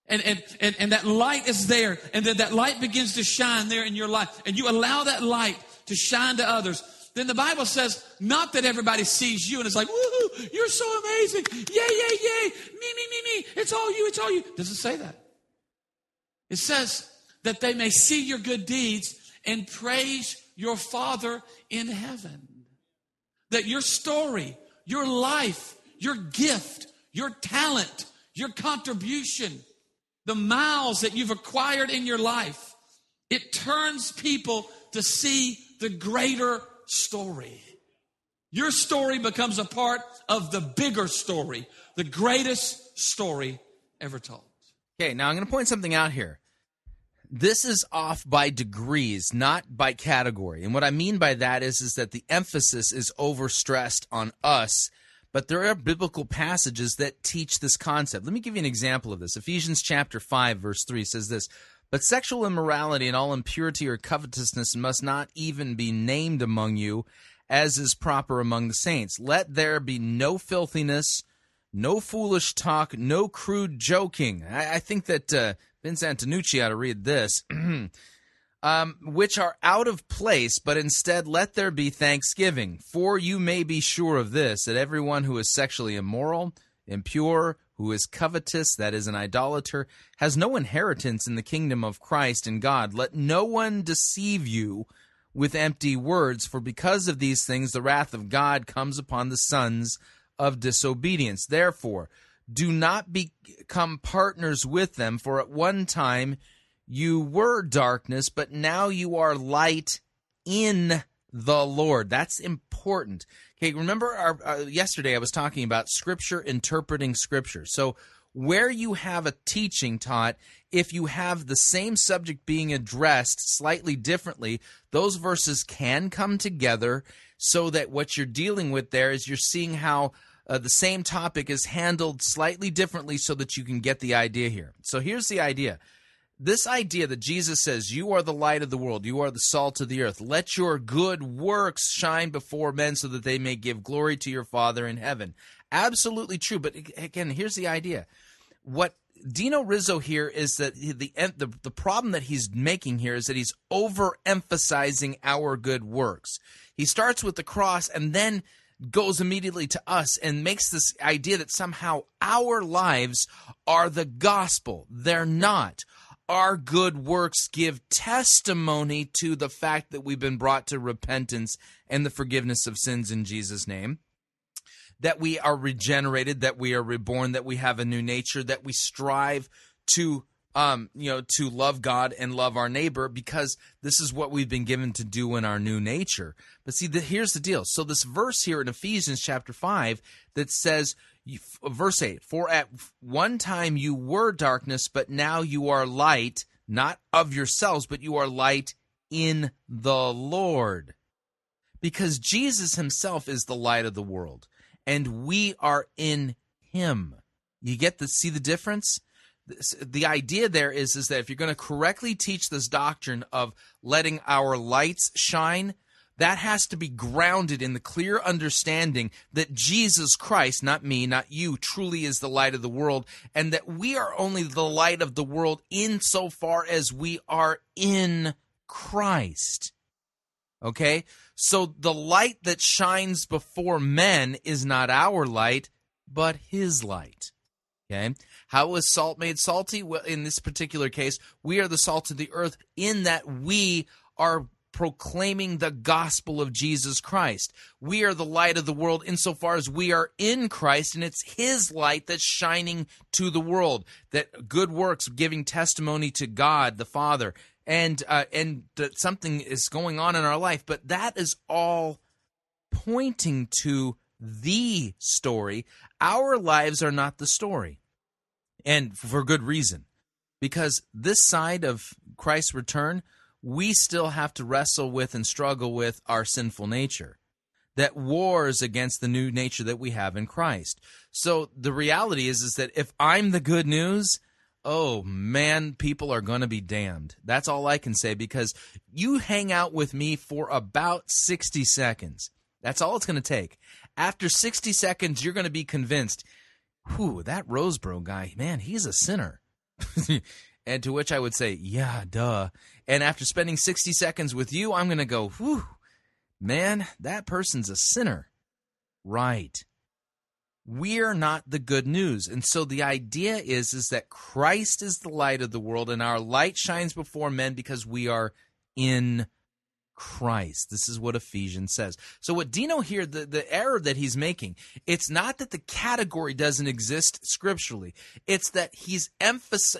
and, and, and, and that light is there, and then that light begins to shine there in your life, and you allow that light to shine to others, then the Bible says, not that everybody sees you and it's like, woohoo, you're so amazing. Yay, yay, yay. Me, me, me, me. It's all you, it's all you. It doesn't say that. It says that they may see your good deeds and praise your Father in heaven. That your story, your life, your gift, your talent, your contribution, the miles that you've acquired in your life, it turns people to see the greater story. Your story becomes a part of the bigger story, the greatest story ever told. Okay, now I'm going to point something out here. This is off by degrees, not by category. And what I mean by that is, is that the emphasis is overstressed on us, but there are biblical passages that teach this concept. Let me give you an example of this. Ephesians chapter 5 verse 3 says this, "But sexual immorality and all impurity or covetousness must not even be named among you, as is proper among the saints. Let there be no filthiness, no foolish talk, no crude joking." I, I think that uh, Vince Antonucci ought to read this. [clears throat] um, which are out of place, but instead let there be thanksgiving. For you may be sure of this, that everyone who is sexually immoral, impure, who is covetous, that is, an idolater, has no inheritance in the kingdom of Christ and God. Let no one deceive you with empty words, for because of these things the wrath of God comes upon the sons of disobedience. Therefore, do not become partners with them, for at one time you were darkness, but now you are light in the Lord. That's important. Okay, remember our, uh, yesterday I was talking about scripture interpreting scripture. So where you have a teaching taught, if you have the same subject being addressed slightly differently, those verses can come together so that what you're dealing with there is you're seeing how uh, the same topic is handled slightly differently so that you can get the idea here. So here's the idea. This idea that Jesus says, You are the light of the world, you are the salt of the earth. Let your good works shine before men so that they may give glory to your Father in heaven. Absolutely true. But again, here's the idea. What Dino Rizzo here is that the, the the problem that he's making here is that he's overemphasizing our good works. He starts with the cross and then goes immediately to us and makes this idea that somehow our lives are the gospel. They're not. Our good works give testimony to the fact that we've been brought to repentance and the forgiveness of sins in Jesus' name. That we are regenerated, that we are reborn, that we have a new nature, that we strive to um, you know, to love God and love our neighbor because this is what we've been given to do in our new nature. But see, the, here's the deal. So this verse here in Ephesians chapter five that says, verse eight, for at one time you were darkness, but now you are light, not of yourselves, but you are light in the Lord. Because Jesus himself is the light of the world, and we are in him. You get to see the difference? the idea there is is that if you're going to correctly teach this doctrine of letting our lights shine that has to be grounded in the clear understanding that Jesus Christ, not me, not you, truly is the light of the world, and that we are only the light of the world insofar as we are in Christ. Okay? So the light that shines before men is not our light, but his light. Okay? How is salt made salty? Well, in this particular case, we are the salt of the earth in that we are proclaiming the gospel of Jesus Christ. We are the light of the world insofar as we are in Christ, and it's His light that's shining to the world. That good works, giving testimony to God the Father, and uh, and that something is going on in our life. But that is all pointing to the story. Our lives are not the story and for good reason. Because this side of Christ's return, we still have to wrestle with and struggle with our sinful nature that wars against the new nature that we have in Christ. So the reality is is that if I'm the good news, oh man, people are going to be damned. That's all I can say because you hang out with me for about 60 seconds. That's all it's going to take. After 60 seconds, you're going to be convinced whew, that Rosebrough guy, man, he's a sinner. [laughs] and to which I would say, yeah, duh. And after spending 60 seconds with you, I'm going to go, whew, man, that person's a sinner. Right. We're not the good news. And so the idea is is that Christ is the light of the world and our light shines before men because we are in Christ. This is what Ephesians says. So what Dino here, the, the error that he's making, it's not that the category doesn't exist scripturally. It's that he's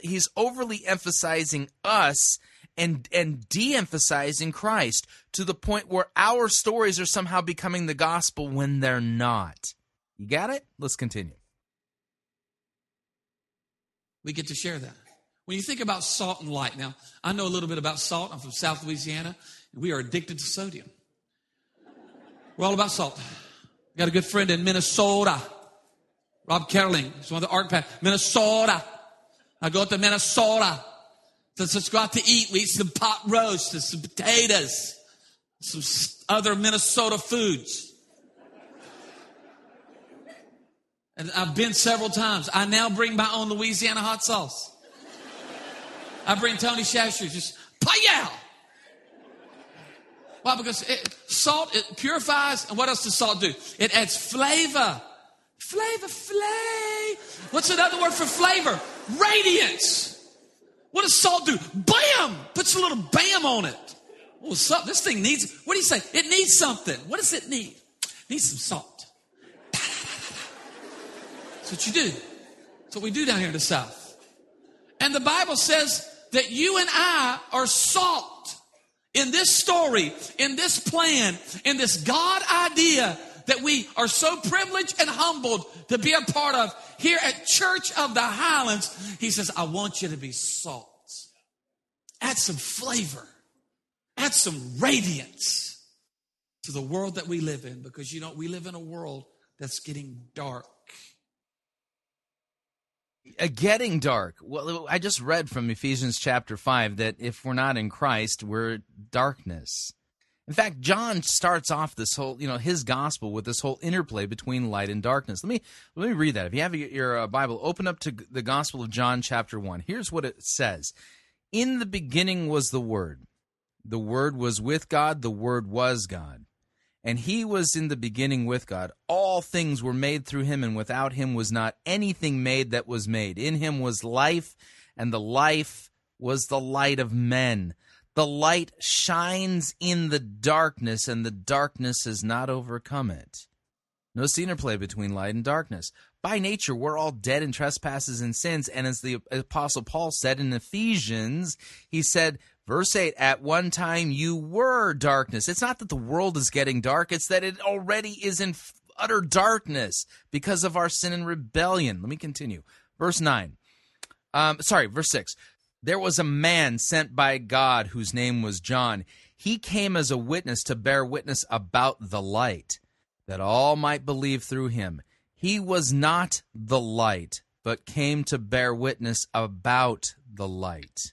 he's overly emphasizing us and and de-emphasizing Christ to the point where our stories are somehow becoming the gospel when they're not. You got it? Let's continue. We get to share that. When you think about salt and light, now I know a little bit about salt. I'm from South Louisiana. We are addicted to sodium. We're all about salt. Got a good friend in Minnesota, Rob Ketterling. He's one of the architects. Minnesota. I go up to Minnesota. Go out to eat. We eat some pot roast and some potatoes, some other Minnesota foods. And I've been several times. I now bring my own Louisiana hot sauce. I bring Tony Chachere just payow. Why? Because it, salt it purifies, and what else does salt do? It adds flavor. Flavor, flay. What's another word for flavor? Radiance. What does salt do? Bam! Puts a little bam on it. Well, salt, this thing needs, what do you say? It needs something. What does it need? It needs some salt. That's what you do. That's what we do down here in the South. And the Bible says that you and I are salt in this story, in this plan, in this God idea that we are so privileged and humbled to be a part of here at Church of the Highlands, he says, I want you to be salt. Add some flavor, add some radiance to the world that we live in because you know, we live in a world that's getting dark. Uh, getting dark. Well, I just read from Ephesians chapter 5 that if we're not in Christ, we're darkness. In fact, John starts off this whole, you know, his gospel with this whole interplay between light and darkness. Let me let me read that. If you have your uh, Bible, open up to the Gospel of John chapter 1. Here's what it says. In the beginning was the word. The word was with God, the word was God. And he was in the beginning with God. All things were made through him, and without him was not anything made that was made. In him was life, and the life was the light of men. The light shines in the darkness, and the darkness has not overcome it. No interplay between light and darkness. By nature, we're all dead in trespasses and sins. And as the Apostle Paul said in Ephesians, he said, Verse 8, at one time you were darkness. It's not that the world is getting dark, it's that it already is in utter darkness because of our sin and rebellion. Let me continue. Verse 9. Um, sorry, verse 6. There was a man sent by God whose name was John. He came as a witness to bear witness about the light, that all might believe through him. He was not the light, but came to bear witness about the light.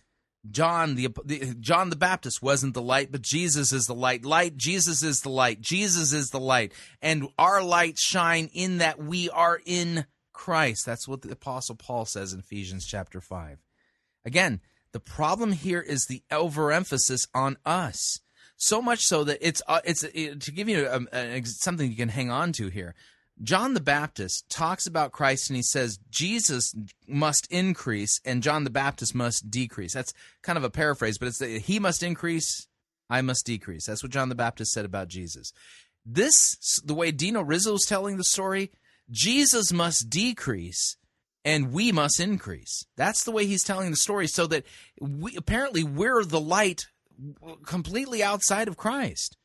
John the, the, John the Baptist wasn't the light, but Jesus is the light. Light, Jesus is the light. Jesus is the light, and our lights shine in that we are in Christ. That's what the Apostle Paul says in Ephesians chapter five. Again, the problem here is the overemphasis on us. So much so that it's uh, it's it, to give you a, a, something you can hang on to here. John the Baptist talks about Christ and he says Jesus must increase and John the Baptist must decrease. That's kind of a paraphrase, but it's that he must increase, I must decrease. That's what John the Baptist said about Jesus. This, the way Dino Rizzo is telling the story, Jesus must decrease and we must increase. That's the way he's telling the story so that we apparently we're the light completely outside of Christ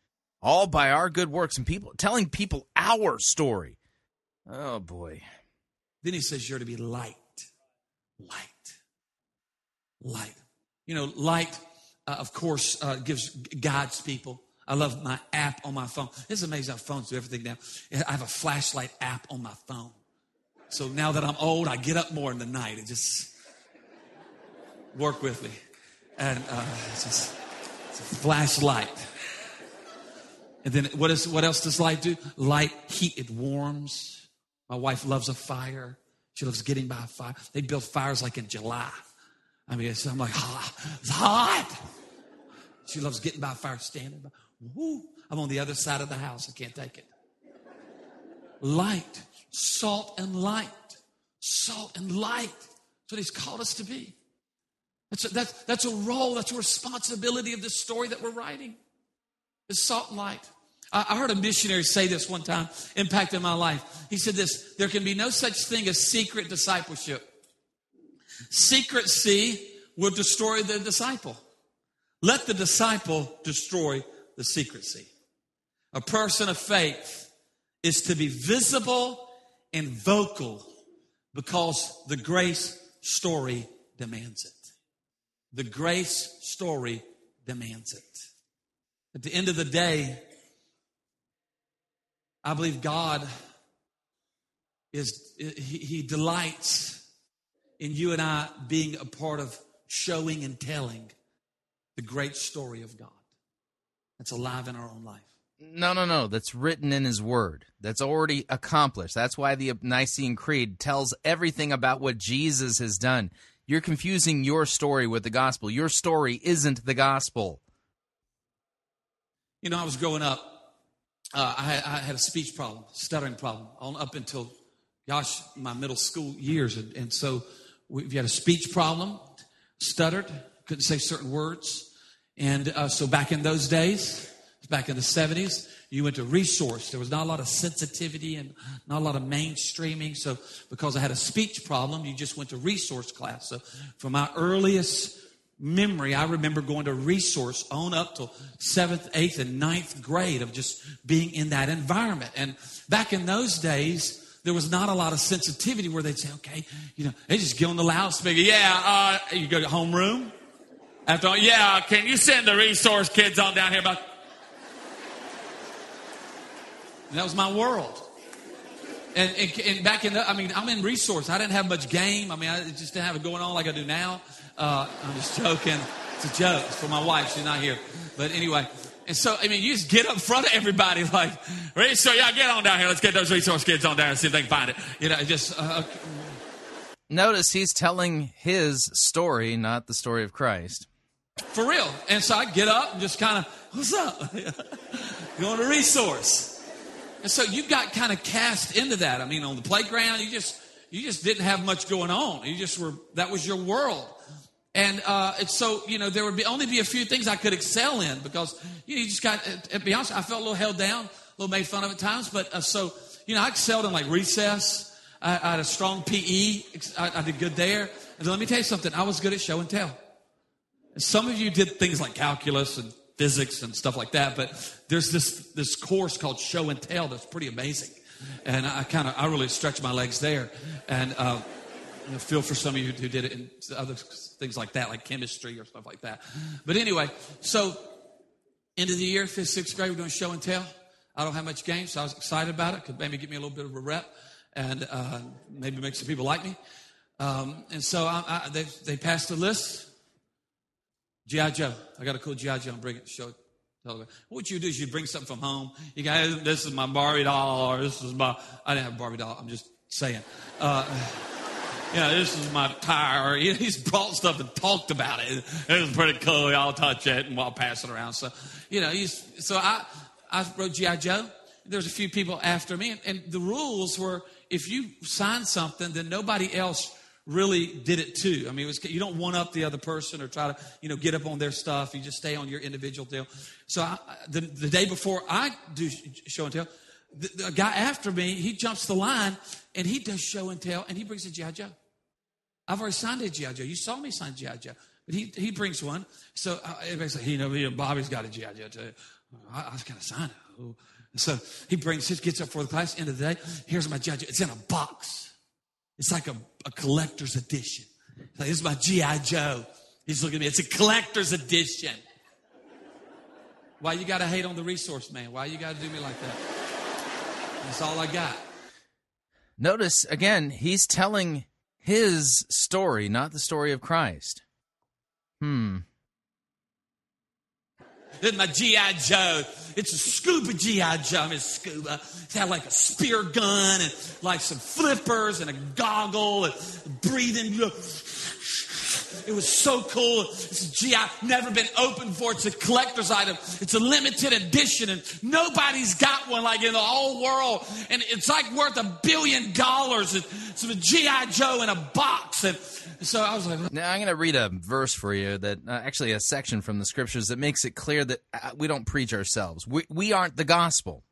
all by our good works and people telling people our story. Oh boy. Then he says you're to be light. Light. Light. You know, light, uh, of course, uh, gives God's people. I love my app on my phone. It's amazing how phones do everything now. I have a flashlight app on my phone. So now that I'm old, I get up more in the night and just work with me. And uh, it's just it's a flashlight. And then what, is, what else does light do? Light heat, it warms. My wife loves a fire. She loves getting by a fire. They build fires like in July. I mean, I'm like, ah, hot. It's hot. She loves getting by a fire, standing by. Woo. I'm on the other side of the house. I can't take it. Light, salt and light. Salt and light. That's what he's called us to be. That's a, that's, that's a role, that's a responsibility of this story that we're writing. Is salt and light. I heard a missionary say this one time, impacted my life. He said this there can be no such thing as secret discipleship. Secrecy will destroy the disciple. Let the disciple destroy the secrecy. A person of faith is to be visible and vocal because the grace story demands it. The grace story demands it. At the end of the day, I believe God is, he, he delights in you and I being a part of showing and telling the great story of God that's alive in our own life. No, no, no. That's written in His Word. That's already accomplished. That's why the Nicene Creed tells everything about what Jesus has done. You're confusing your story with the gospel. Your story isn't the gospel. You know, I was growing up, uh, I, had, I had a speech problem, stuttering problem, on up until, gosh, my middle school years. And, and so we, you had a speech problem, stuttered, couldn't say certain words. And uh, so back in those days, back in the 70s, you went to resource. There was not a lot of sensitivity and not a lot of mainstreaming. So because I had a speech problem, you just went to resource class. So from my earliest memory, I remember going to resource on up till seventh, eighth, and ninth grade of just being in that environment. And back in those days, there was not a lot of sensitivity where they'd say, okay, you know, they just get on the loudspeaker. Yeah, uh, you go to homeroom. After all, yeah, can you send the resource kids on down here about that was my world. And, and, and, back in the, I mean, I'm in resource. I didn't have much game. I mean, I just didn't have it going on like I do now. Uh, I'm just joking. It's a joke. It's for my wife. She's not here. But anyway, and so, I mean, you just get up front of everybody [laughs] like, so y'all get on down here. Let's get those resource kids on down and see if they can find it. You know, just. Uh, Notice he's telling his story, not the story of Christ. For real. And so I get up and just kind of, what's up? [laughs] Going to resource. And so you got kind of cast into that. I mean, on the playground, you just you just didn't have much going on. You just were that was your world. And, uh, so, you know, there would be only be a few things I could excel in because, you know, you just got, to be honest, I felt a little held down, a little made fun of at times. But uh, so, you know, I excelled in like recess. I, I had a strong PE. I, I, did good there. And let me tell you something. I was good at show and tell. And some of you did things like calculus and physics and stuff like that. But there's this this course called Show and Tell that's pretty amazing, and I kind of I really stretched my legs there, and uh, know, feel for some of you who did it in other things like that, like chemistry or stuff like that. But anyway, so end of the year, fifth, sixth grade, we're doing Show and Tell. I don't have much game, so I was excited about it. Could maybe give me a little bit of a rep, and uh, maybe make some people like me. Um, and so I, I, they they passed the list. G.I. Joe. I got a cool G.I. Joe and bring it show. What you do is you bring something from home. You got this is my Barbie doll, or this is my I didn't have a Barbie doll. I'm just saying. Uh, know, this is my tire. [laughs] He's brought stuff and talked about it. It was pretty cool. I'll touch it and I'll pass it around. So, you know, he's so I I wrote G.I. Joe. There's a few people after me, and, and the rules were if you sign something, then nobody else really did it too. I mean, was, you don't one up the other person or try to, you know, get up on their stuff. You just stay on your individual deal. So I, the, the day before I do show and tell, the, the, guy after me, he jumps the line and he does show and tell and he brings a G.I. Joe. I've already signed a G.I. Joe. You saw me sign G.I. Joe. But he, he brings one. So uh, everybody's like, you know, Bobby's got a G.I. Joe too. I, I was going to sign it. Ooh. So he brings his, gets up for the class, end of the day. Here's my G.I. Joe. It's in a box. It's like a, a collector's edition. Like, this is my G.I. Joe. He's looking at me. It's a collector's edition. Why you got to hate on the resource man? Why you got to do me like that? That's all I got. Notice again, he's telling his story, not the story of Christ. Hmm. This my G.I. Joe. It's a scuba G.I. Joe. I mean, scuba. It's had like a spear gun and like some flippers and a goggle and breathing. It was so cool. It's a GI, never been opened before. It's a collector's item. It's a limited edition, and nobody's got one like in the whole world. And it's like worth a billion dollars. It's a GI Joe in a box. And so I was like, now I'm going to read a verse for you that uh, actually a section from the scriptures that makes it clear that uh, we don't preach ourselves. We we aren't the gospel.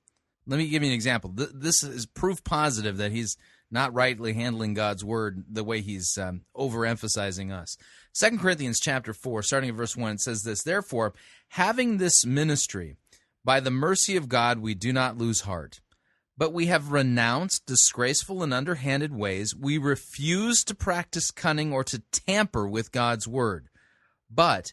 Let me give you an example. This is proof positive that he's not rightly handling God's word the way he's um, overemphasizing us. Second Corinthians chapter 4, starting at verse 1, it says this Therefore, having this ministry, by the mercy of God, we do not lose heart. But we have renounced disgraceful and underhanded ways. We refuse to practice cunning or to tamper with God's word. But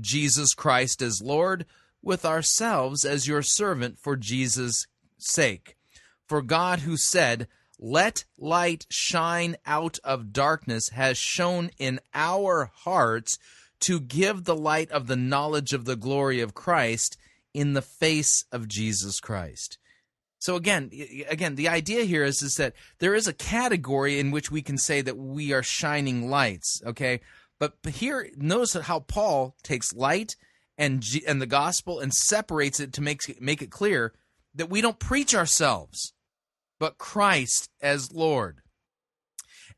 Jesus Christ as Lord, with ourselves as your servant for Jesus' sake. For God, who said, Let light shine out of darkness, has shone in our hearts to give the light of the knowledge of the glory of Christ in the face of Jesus Christ. So again, again, the idea here is is that there is a category in which we can say that we are shining lights. Okay, but, here, notice how Paul takes light and and the gospel and separates it to make make it clear that we don't preach ourselves, but Christ as Lord.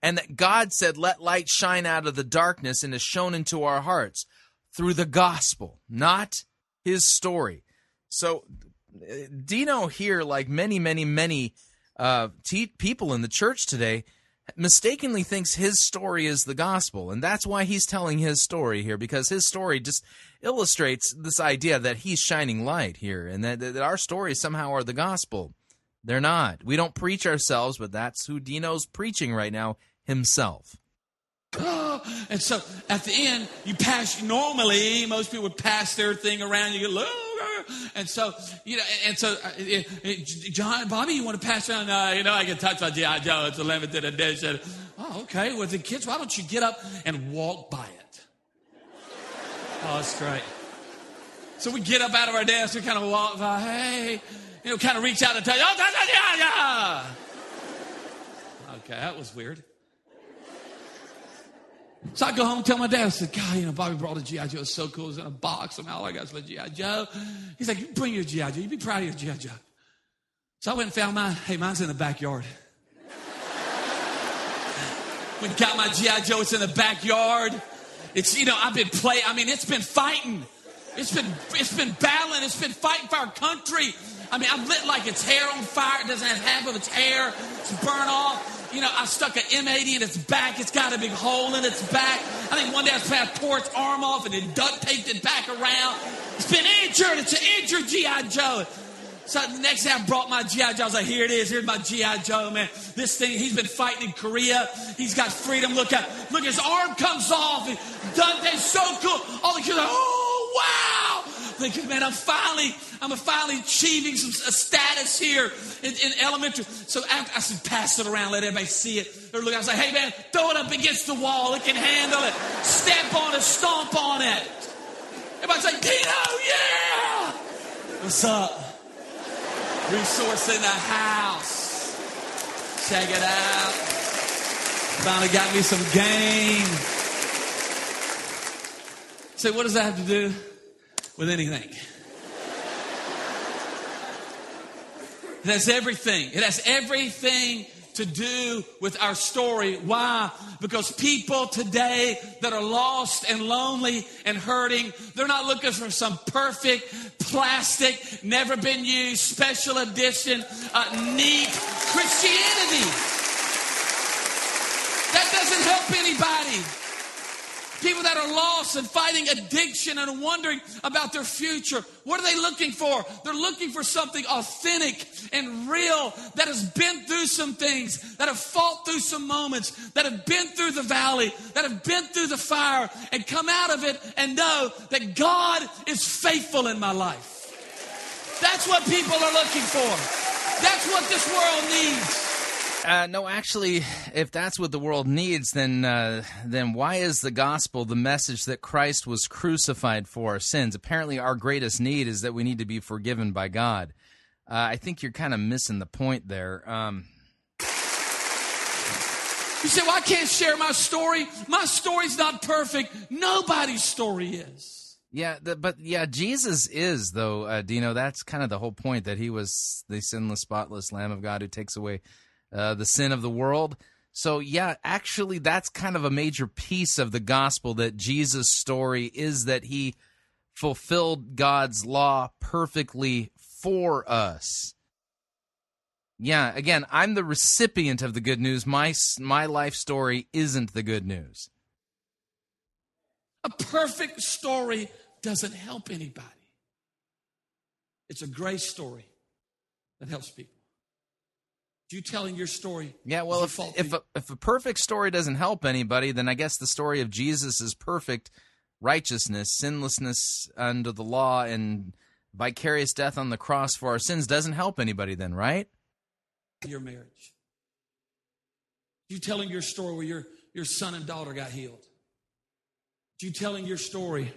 And that God said, Let light shine out of the darkness and is shown into our hearts through the gospel, not his story. So, Dino here, like many, many, many uh, te- people in the church today, mistakenly thinks his story is the gospel. And that's why he's telling his story here, because his story just illustrates this idea that he's shining light here and that, that our stories somehow are the gospel. They're not. We don't preach ourselves, but that's who Dino's preaching right now himself. [gasps] And so at the end, you pass, normally, most people would pass their thing around. You go, look. And so, you know, and so, uh, John, Bobby, you want to pass around? Uh, you know, I can touch my G.I. Joe. It's a limited edition. Oh, okay. With the kids, why don't you get up and walk by it? Oh, that's great. So we get up out of our desk, we kind of walk by, hey, you know, kind of reach out and you, oh, da, da, da. Okay, that was weird. So I go home and tell my dad, I said, God, you know, Bobby brought a G.I. Joe. It's so cool. It's in a box. Somehow all I got is my G.I. Joe. He's like, bring your G.I. Joe. You be proud of your G.I. Joe. So I went and found mine. Hey, mine's in the backyard. [laughs] we got my G.I. Joe. It's in the backyard. It's, you know, I've been playing. I mean, it's been fighting. It's been, it's been battling. It's been fighting for our country. I mean, I'm lit like its hair on fire. It doesn't have half of its hair. It's burnt off you know, I stuck an M80 in its back. It's got a big hole in its back. I think one day I was tore its arm off and then duct taped it back around. It's been injured. It's an injured G.I. Joe. So next day I brought my G.I. Joe. I was like, here it is. Here's my G.I. Joe, man. This thing, he's been fighting in Korea. He's got freedom. Look at, look, his arm comes off. Dante's so cool. All the kids are like, oh, wow. Thinking, man, I'm finally, I'm finally achieving some a status here in, in elementary. So after, I said, pass it around, let everybody see it. They're looking, I was like, hey, man, throw it up against the wall. It can handle it. Step on it, stomp on it. Everybody's like, Dino, yeah. What's up? Resource in the house. Check it out. Finally got me some game. Say, what does that have to do with anything? It has everything. It has everything to do with our story. Why? Because people today that are lost and lonely and hurting, they're not looking for some perfect, plastic, never been used, special edition, uh, neat Christianity. That doesn't help anybody. People that are lost and fighting addiction and wondering about their future. What are they looking for? They're looking for something authentic and real that has been through some things, that have fought through some moments, that have been through the valley, that have been through the fire and come out of it and know that God is faithful in my life. That's what people are looking for. That's what this world needs. Uh, no, actually, if that's what the world needs, then uh, then why is the gospel the message that Christ was crucified for our sins? Apparently, our greatest need is that we need to be forgiven by God. Uh, I think you're kind of missing the point there. Um, You say, well, I can't share my story. My story's not perfect. Nobody's story is. yeah, the, but yeah, Jesus is though, uh, Dino. That's kind of the whole point that he was the sinless, spotless Lamb of God who takes away uh, the sin of the world. So, yeah, actually, that's kind of a major piece of the gospel that Jesus' story is that he fulfilled God's law perfectly for us. Yeah, again, I'm the recipient of the good news. My my life story isn't the good news. A perfect story doesn't help anybody. It's a grace story that helps people. You telling your story. Yeah, well, if a if a, if a perfect story doesn't help anybody, then I guess the story of Jesus is perfect righteousness, sinlessness under the law, and vicarious death on the cross for our sins doesn't help anybody then, right? Your marriage. You telling your story where your, your son and daughter got healed. You telling your story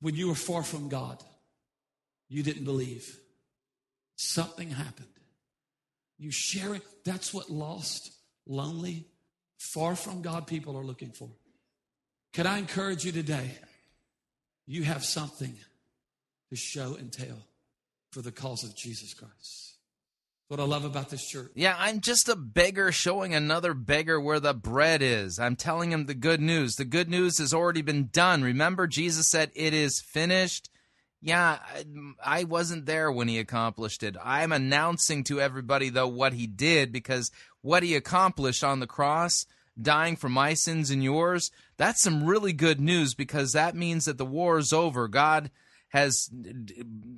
when you were far from God. You didn't believe. Something happened. You share it. that's what lost, lonely, far from God people are looking for. Can I encourage you today? You have something to show and tell for the cause of Jesus Christ. What I love about this church. Yeah, I'm just a beggar showing another beggar where the bread is. I'm telling him the good news. The good news has already been done. Remember, Jesus said, It is finished. Yeah, I, wasn't there when he accomplished it. I'm announcing to everybody, though, what he did because what he accomplished on the cross, dying for my sins and yours, that's some really good news because that means that the war is over. God has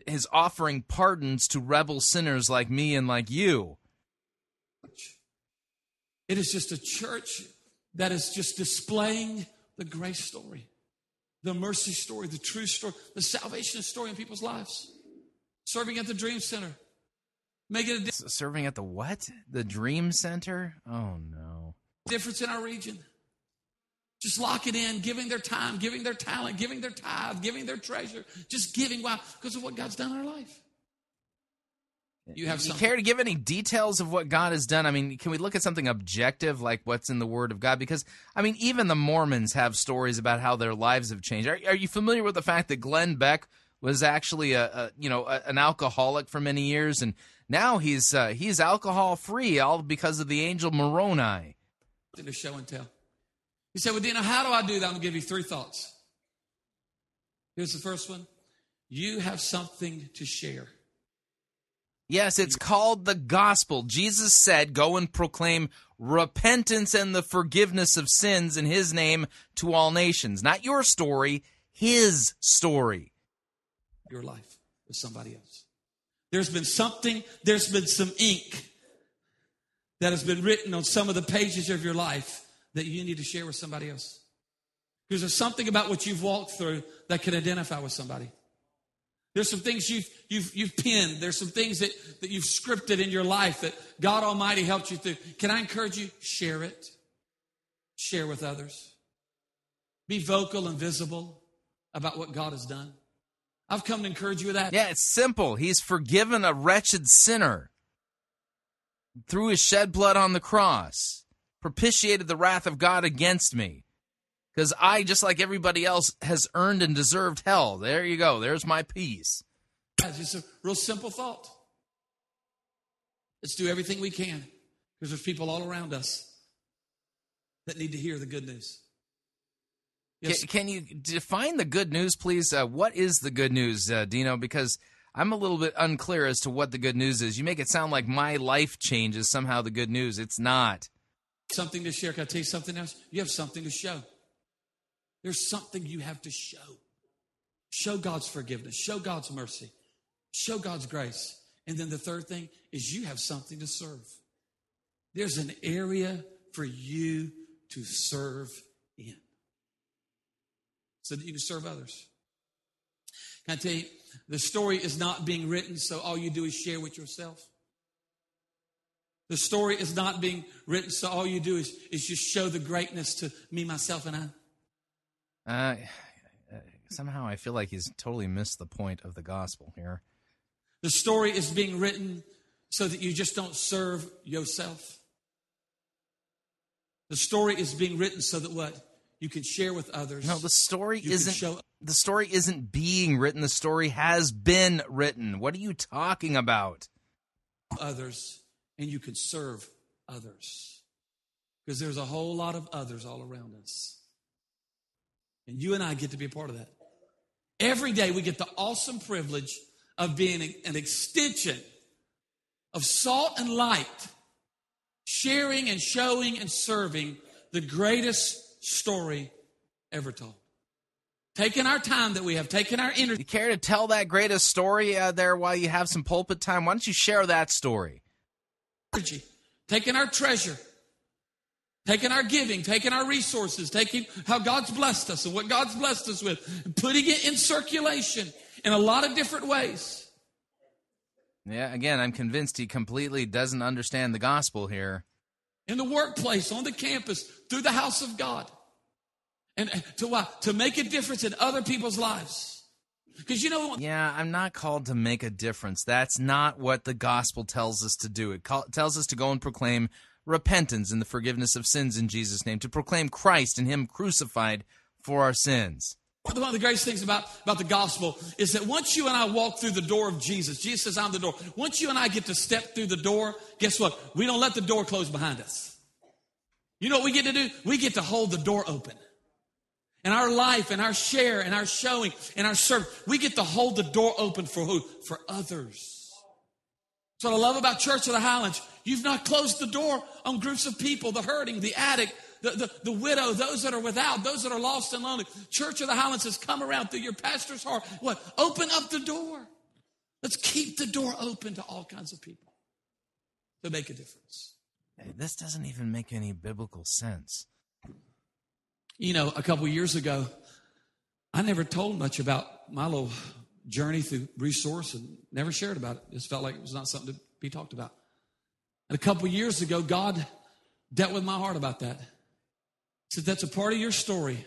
is offering pardons to rebel sinners like me and like you. It is just a church that is just displaying the grace story, the mercy story, the true story, the salvation story in people's lives. Serving at the Dream Center. Making a di- Serving at the what? The Dream Center? Oh no. difference in our region. Just lock it in, giving their time, giving their talent, giving their tithe, giving their treasure, just giving. Why? Because of what God's done in our life. You have You care to give any details of what God has done? I mean, can we look at something objective like what's in the Word of God? Because I mean, even the Mormons have stories about how their lives have changed. Are, are you familiar with the fact that Glenn Beck was actually a, a you know a, an alcoholic for many years, and now he's uh, he's alcohol free, all because of the angel Moroni. Did a show and tell. He said, Well, Dino, how do I do that? I'm going to give you three thoughts. Here's the first one you have something to share. Yes, it's called the gospel. Jesus said, Go and proclaim repentance and the forgiveness of sins in his name to all nations. Not your story, his story. Your life with somebody else. There's been something, there's been some ink that has been written on some of the pages of your life that you need to share with somebody else. Because there's something about what you've walked through that can identify with somebody. There's some things you've, you've, you've pinned. There's some things that, that you've scripted in your life that God Almighty helped you through. Can I encourage you? Share it. Share with others. Be vocal and visible about what God has done. I've come to encourage you with that. Yeah, it's simple. He's forgiven a wretched sinner through his shed blood on the cross, propitiated the wrath of God against me. Because I, just like everybody else, has earned and deserved hell. There you go. There's my peace. It's just a real simple thought. Let's do everything we can because there's people all around us that need to hear the good news. Yes. Can, can you define the good news, please? Uh, what is the good news, uh, Dino? Because I'm a little bit unclear as to what the good news is. You make it sound like my life change is somehow the good news. It's not. Something to share. Can I tell you something else? You have something to show. There's something you have to show. Show God's forgiveness, show God's mercy, show God's grace. And then the third thing is you have something to serve. There's an area for you to serve in so that you can serve others. Can I tell you, the story is not being written so all you do is share with yourself. The story is not being written so all you do is, is just show the greatness to me, myself, and I. Uh, somehow I feel like he's totally missed the point of the gospel here. The story is being written so that you just don't serve yourself. The story is being written so that what? You can share with others. No, the story You isn't. show- the story isn't being written. The story has been written. What are you talking about? others and you can serve others. Because there's a whole lot of others all around us. And you and I get to be a part of that. Every day we get the awesome privilege of being an extension of salt and light, sharing and showing and serving the greatest story ever told. Taking our time that we have, taking our energy. You care to tell that greatest story uh, there while you have some pulpit time? Why don't you share that story? energy, taking our treasure, taking our giving, taking our resources, taking how God's blessed us and what God's blessed us with, and putting it in circulation in a lot of different ways. Yeah, again, I'm convinced he completely doesn't understand the gospel here. In the workplace, on the campus, through the house of God. And to what? To make a difference in other people's lives. Because you know, Yeah, I'm not called to make a difference. That's not what the gospel tells us to do. It call, tells us to go and proclaim repentance and the forgiveness of sins in Jesus' name, to proclaim Christ and Him crucified for our sins. One of the greatest things about, about the gospel is that once you and I walk through the door of Jesus, Jesus says, I'm the door. Once you and I get to step through the door, guess what? We don't let the door close behind us. You know what we get to do? We get to hold the door open. And our life and our share and our showing and our service, we get to hold the door open for who? For others. So what I love about Church of the Highlands, you've not closed the door on groups of people, the hurting, the addict, the, the, the widow, those that are without, those that are lost and lonely. Church of the Highlands has come around through your pastor's heart. What? Open up the door. Let's keep the door open to all kinds of people to make a difference. Hey, this doesn't even make any biblical sense. You know, a couple years ago, I never told much about my little journey through resource and never shared about it. Just felt like it was not something to be talked about. And a couple years ago, God dealt with my heart about that. Said that's a part of your story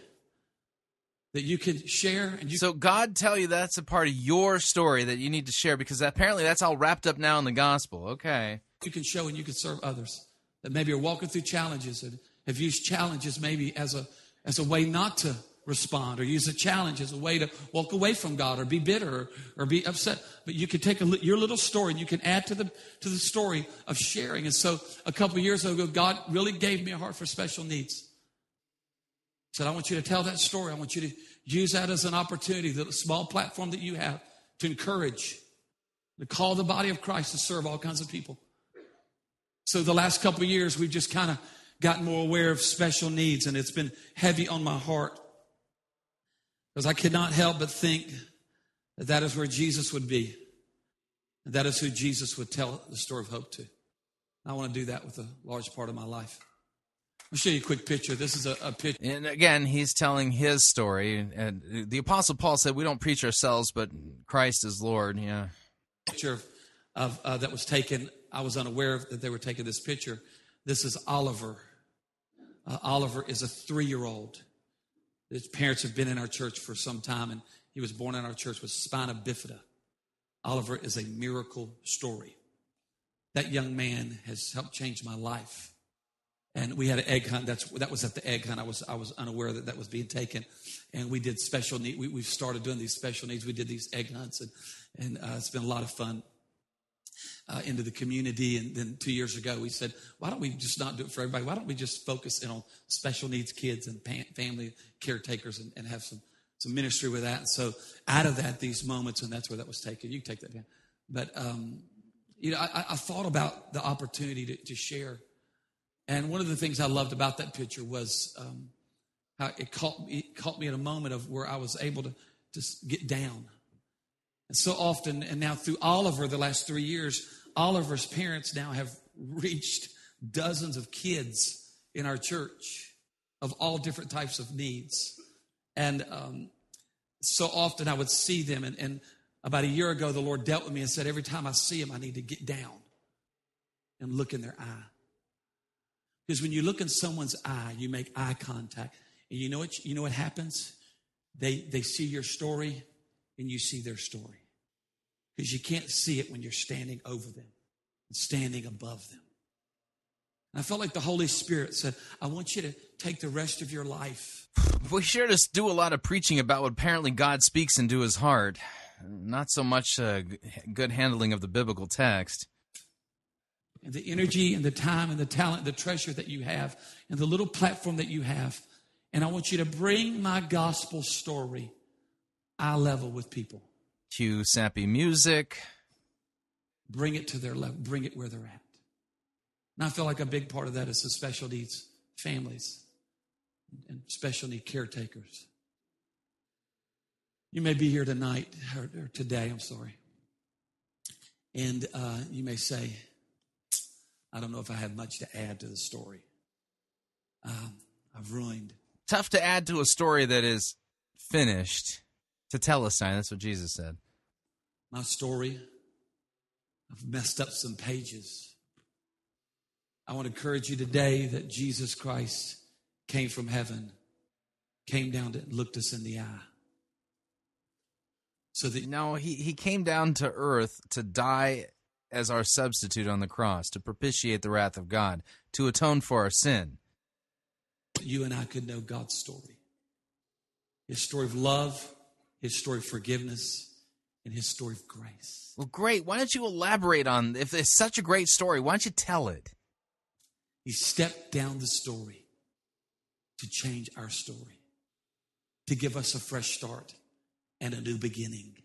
that you can share and you So God tell you that's a part of your story that you need to share because apparently that's all wrapped up now in the gospel. Okay. you can show and you can serve others that maybe are walking through challenges and have used challenges maybe as a as a way not to respond or use a challenge as a way to walk away from God or be bitter or, or be upset. But you can take a, your little story and you can add to the to the story of sharing. And so a couple years ago God really gave me a heart for special needs. Said I want you to tell that story. I want you to use that as an opportunity the small platform that you have to encourage to call the body of Christ to serve all kinds of people. So the last couple years, we've just kind of gotten more aware of special needs, and it's been heavy on my heart because I could not help but think that that is where Jesus would be. And that is who Jesus would tell the story of hope to. I want to do that with a large part of my life. I'll show you a quick picture. This is a, a picture. And again, he's telling his story. And the Apostle Paul said, We don't preach ourselves, but Christ is Lord. Yeah. picture of, of uh, that was taken. I was unaware that they were taking this picture. This is Oliver. Uh, Oliver is a three-year-old. His parents have been in our church for some time, and he was born in our church with spina bifida. Oliver is a miracle story. That young man has helped change my life. And we had an egg hunt. That's that was at the egg hunt. I was I was unaware that that was being taken, and we did special need. We, we've started doing these special needs. We did these egg hunts, and and uh, it's been a lot of fun uh, into the community. And then two years ago, we said, why don't we just not do it for everybody? Why don't we just focus in on special needs kids and pa- family caretakers and, and have some some ministry with that? And so out of that, these moments, and that's where that was taken. You take that down. But um, you know, I, I thought about the opportunity to, to share. And one of the things I loved about that picture was um, how it caught me, caught me at a moment of where I was able to just get down. And so often, and now through Oliver, the last three years, Oliver's parents now have reached dozens of kids in our church of all different types of needs. And um, so often I would see them. And, and about a year ago, the Lord dealt with me and said, Every time I see them, I need to get down and look in their eye. Because when you look in someone's eye, you make eye contact. And you know what, you know what happens? They, they see your story and you see their story. Because you can't see it when you're standing over them and standing above them. And I felt like the Holy Spirit said, I want you to take the rest of your life. [sighs] We sure just do a lot of preaching about what apparently God speaks into his heart. Not so much uh, good handling of the biblical text. And the energy and the time and the talent, the treasure that you have, and the little platform that you have. And I want you to bring my gospel story eye level with people. Cue sappy music. Bring it to their level, bring it where they're at. And I feel like a big part of that is the special needs families and special need caretakers. You may be here tonight, or, or today, I'm sorry. And uh, you may say, I don't know if I have much to add to the story. Um, I've ruined. Tough to add to a story that is finished. Tetelestai, that's what Jesus said. My story, I've messed up some pages. I want to encourage you today that Jesus Christ came from heaven, came down to looked us in the eye. So that no, he he came down to earth to die as our substitute on the cross, to propitiate the wrath of God, to atone for our sin. You and I could know God's story. His story of love, his story of forgiveness, and his story of grace. Well, great. Why don't you elaborate on if it's such a great story, why don't you tell it? He stepped down the story to change our story, to give us a fresh start and a new beginning.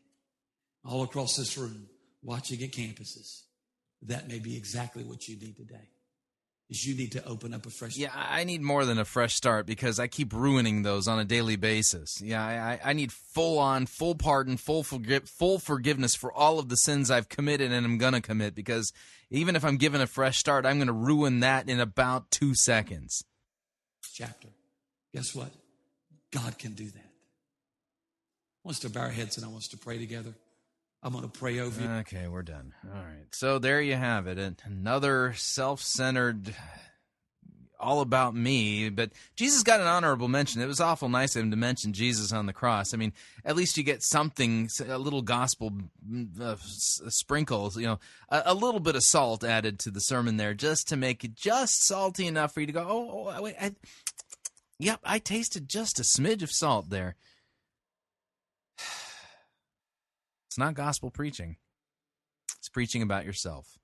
All across this room, watching at campuses, that may be exactly what you need today. Is you need to open up a fresh. Yeah, I need more than a fresh start because I keep ruining those on a daily basis. Yeah, I, I need full on, full pardon, full forgive, full forgiveness for all of the sins I've committed and I'm gonna commit. Because even if I'm given a fresh start, I'm gonna ruin that in about two seconds. Chapter. Guess what? God can do that. I want us to bow our heads and I want us to pray together. I'm going to pray over you. Okay, we're done. All right. So there you have it. Another self centered, all about me. But Jesus got an honorable mention. It was awful nice of him to mention Jesus on the cross. I mean, at least you get something, a little gospel mm, uh, sprinkles, you know, a, a, little bit of salt added to the sermon there just to make it just salty enough for you to go, oh, oh wait, I, yep, I tasted just a smidge of salt there. Not gospel preaching, it's preaching about yourself.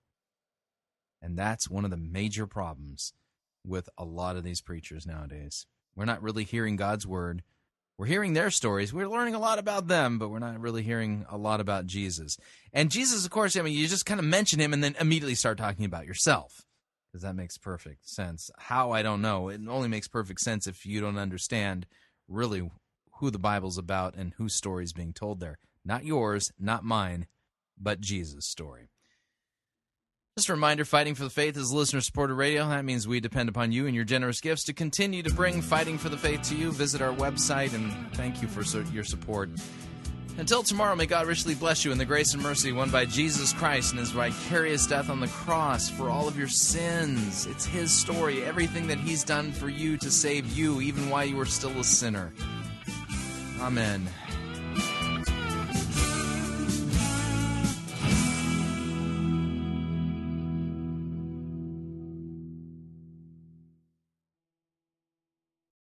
And that's one of the major problems with a lot of these preachers nowadays. We're not really hearing God's word. We're hearing their stories. We're learning a lot about them, but we're not really hearing a lot about Jesus. And Jesus, of course, I mean, you just kind of mention him and then immediately start talking about yourself because that makes perfect sense. How, I don't know. It only makes perfect sense if you don't understand really who the Bible's about and whose story is being told there. Not yours, not mine, but Jesus' story. Just a reminder Fighting for the Faith is listener supported radio. That means we depend upon you and your generous gifts to continue to bring Fighting for the Faith to you. Visit our website and thank you for your support. Until tomorrow, may God richly bless you in the grace and mercy won by Jesus Christ and his vicarious death on the cross for all of your sins. It's his story, everything that he's done for you to save you, even while you were still a sinner. Amen.